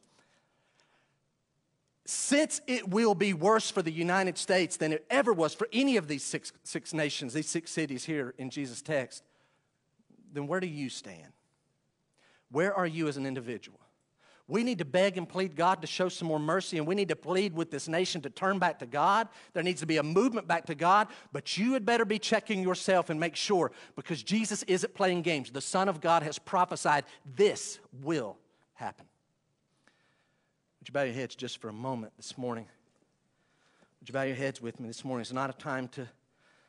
since it will be worse for the United States than it ever was for any of these six, six nations, these six cities here in Jesus' text, then where do you stand? Where are you as an individual? We need to beg and plead God to show some more mercy, and we need to plead with this nation to turn back to God. There needs to be a movement back to God, but you had better be checking yourself and make sure because Jesus isn't playing games. The Son of God has prophesied this will happen. Would you bow your heads just for a moment this morning? Would you bow your heads with me this morning? It's not a time to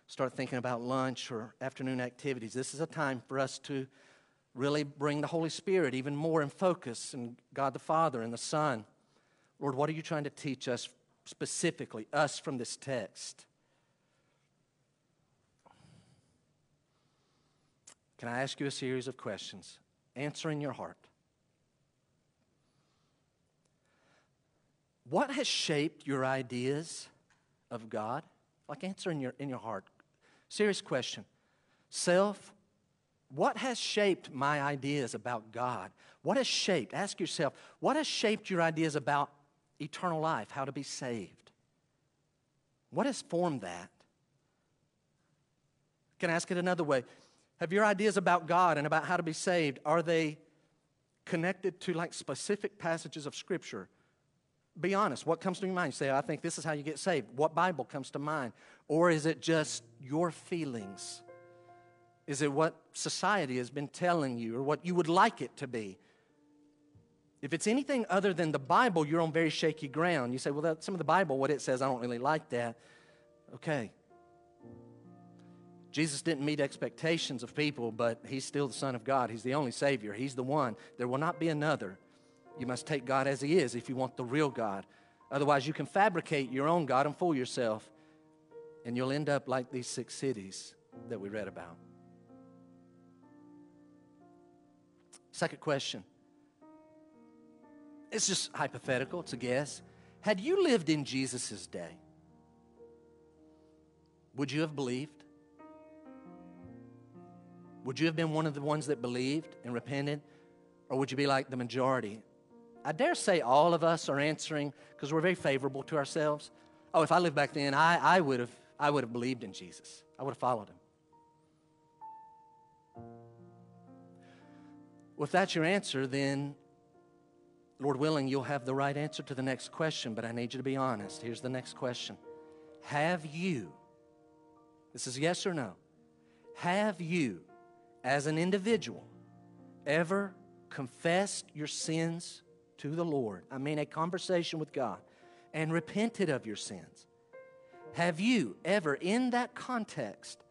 start thinking about lunch or afternoon activities. This is a time for us to really bring the Holy Spirit even more in focus and God the Father and the Son. Lord, what are you trying to teach us specifically, us from this text? Can I ask you a series of questions? Answer in your heart. What has shaped your ideas of God? Like answer in your, in your heart. Serious question. Self, what has shaped my ideas about God? What has shaped, ask yourself, what has shaped your ideas about eternal life, how to be saved? What has formed that? Can I ask it another way? Have your ideas about God and about how to be saved, are they connected to like specific passages of Scripture? Be honest. What comes to your mind? You say, I think this is how you get saved. What Bible comes to mind? Or is it just your feelings? Is it what society has been telling you or what you would like it to be? If it's anything other than the Bible, you're on very shaky ground. You say, well, some of the Bible, what it says, I don't really like that. Okay. Jesus didn't meet expectations of people, but he's still the Son of God. He's the only Savior. He's the one. There will not be another. You must take God as He is if you want the real God. Otherwise, you can fabricate your own God and fool yourself, and you'll end up like these six cities that we read about. Second question. It's just hypothetical, it's a guess. Had you lived in Jesus' day, would you have believed? Would you have been one of the ones that believed and repented? Or would you be like the majority? I dare say all of us are answering because we're very favorable to ourselves. Oh, if I lived back then, I, I, would have, I would have believed in Jesus. I would have followed him. Well, if that's your answer, then, Lord willing, you'll have the right answer to the next question, but I need you to be honest. Here's the next question Have you, this is yes or no, have you as an individual ever confessed your sins to the Lord? I mean, a conversation with God and repented of your sins. Have you ever, in that context,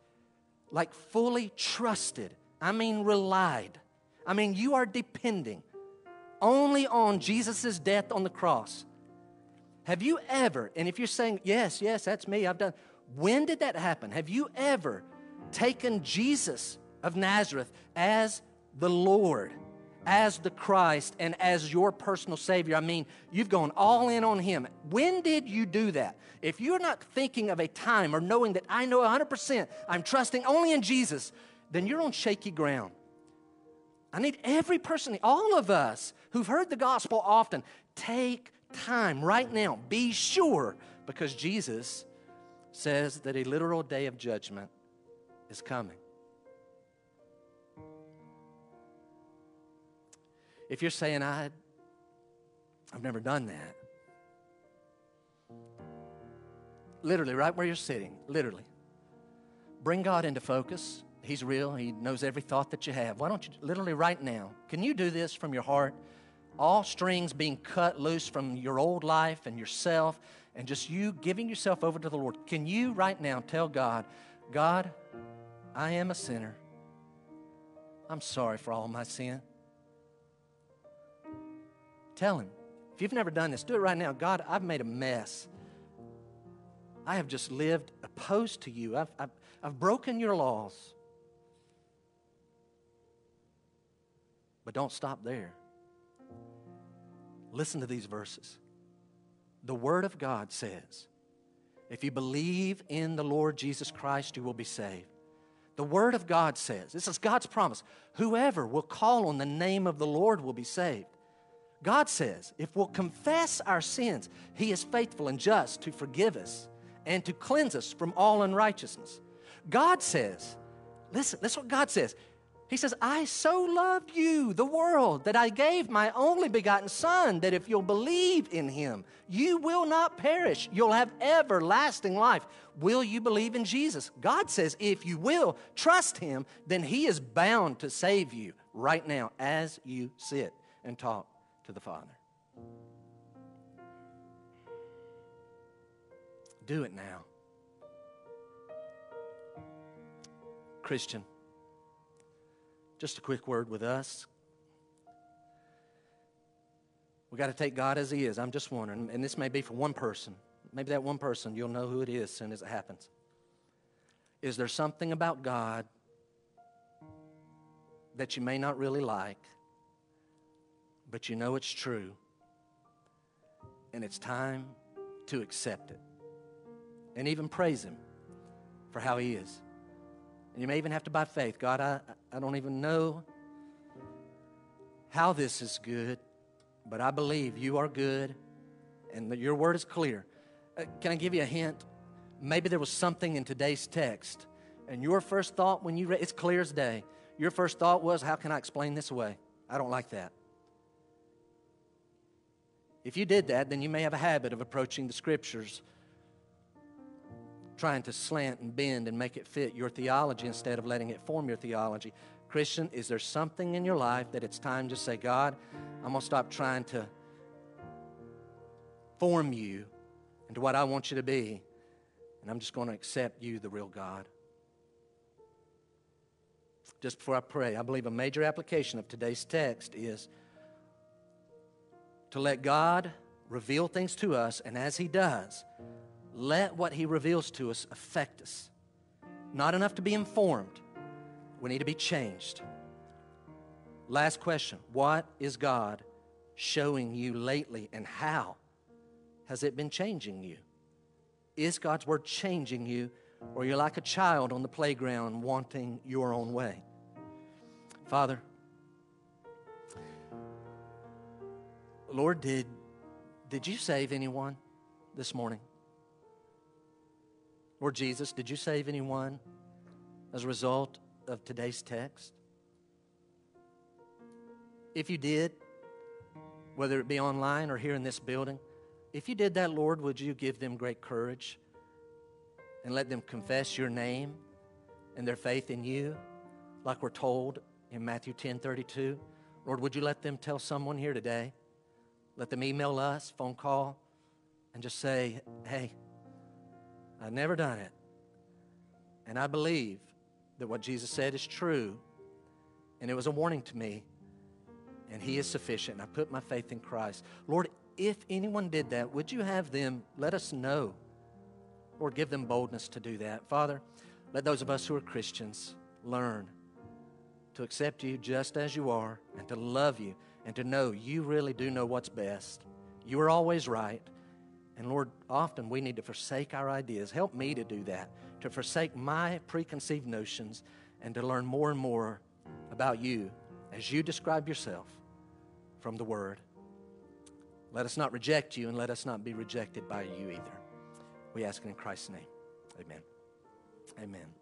like fully trusted, I mean, relied? I mean, you are depending only on Jesus' death on the cross. Have you ever, and if you're saying, yes, yes, that's me, I've done, when did that happen? Have you ever taken Jesus of Nazareth as the Lord, as the Christ, and as your personal Savior. I mean, you've gone all in on Him. When did you do that? If you're not thinking of a time or knowing that I know 100% I'm trusting only in Jesus, then you're on shaky ground. I need every person, all of us who've heard the gospel often, take time right now. Be sure, because Jesus says that a literal day of judgment is coming. If you're saying, I, I've never done that, literally, right where you're sitting, literally, bring God into focus. He's real. He knows every thought that you have. Why don't you, literally, right now, can you do this from your heart? All strings being cut loose from your old life and yourself, and just you giving yourself over to the Lord. Can you right now tell God, God, I am a sinner. I'm sorry for all my sin. Tell Him. If you've never done this, do it right now. God, I've made a mess. I have just lived opposed to you. I've, I've, I've broken your laws. But don't stop there. Listen to these verses. The Word of God says, if you believe in the Lord Jesus Christ, you will be saved. The Word of God says, this is God's promise, whoever will call on the name of the Lord will be saved. God says, if we'll confess our sins, He is faithful and just to forgive us and to cleanse us from all unrighteousness. God says, listen, that's what God says. He says, I so loved you, the world, that I gave my only begotten Son, that if you'll believe in Him, you will not perish. You'll have everlasting life. Will you believe in Jesus? God says, if you will trust Him, then He is bound to save you right now as you sit and talk to the Father. Do it now. Christian, just a quick word with us. We got to take God as He is. I'm just wondering, and this may be for one person. Maybe that one person, you'll know who it is as soon as it happens. Is there something about God that you may not really like, but you know it's true. And it's time to accept it. And even praise Him for how He is. You may even have to, by faith, God, I, I don't even know how this is good, but I believe you are good and your word is clear. Uh, can I give you a hint? Maybe there was something in today's text, and your first thought when you read it's clear as day. Your first thought was, How can I explain this away? I don't like that. If you did that, then you may have a habit of approaching the scriptures trying to slant and bend and make it fit your theology instead of letting it form your theology. Christian, is there something in your life that it's time to say, God, I'm going to stop trying to form you into what I want you to be, and I'm just going to accept you, the real God? Just before I pray, I believe a major application of today's text is to let God reveal things to us, and as He does, let what He reveals to us affect us. Not enough to be informed, we need to be changed. Last question What is God showing you lately, and how has it been changing you? Is God's Word changing you, or you're like a child on the playground wanting your own way? Father, Lord, did, did you save anyone this morning? Lord Jesus, did you save anyone as a result of today's text? If you did, whether it be online or here in this building, if you did that, Lord, would you give them great courage and let them confess your name and their faith in you, like we're told in Matthew 10 32? Lord, would you let them tell someone here today? Let them email us, phone call, and just say, hey, I've never done it. And I believe that what Jesus said is true. And it was a warning to me. And He is sufficient. And I put my faith in Christ. Lord, if anyone did that, would you have them let us know? Lord, give them boldness to do that. Father, let those of us who are Christians learn to accept you just as you are and to love you and to know you really do know what's best. You are always right. And Lord, often we need to forsake our ideas. Help me to do that, to forsake my preconceived notions and to learn more and more about you as you describe yourself from the Word. Let us not reject you and let us not be rejected by you either. We ask it in Christ's name. Amen. Amen.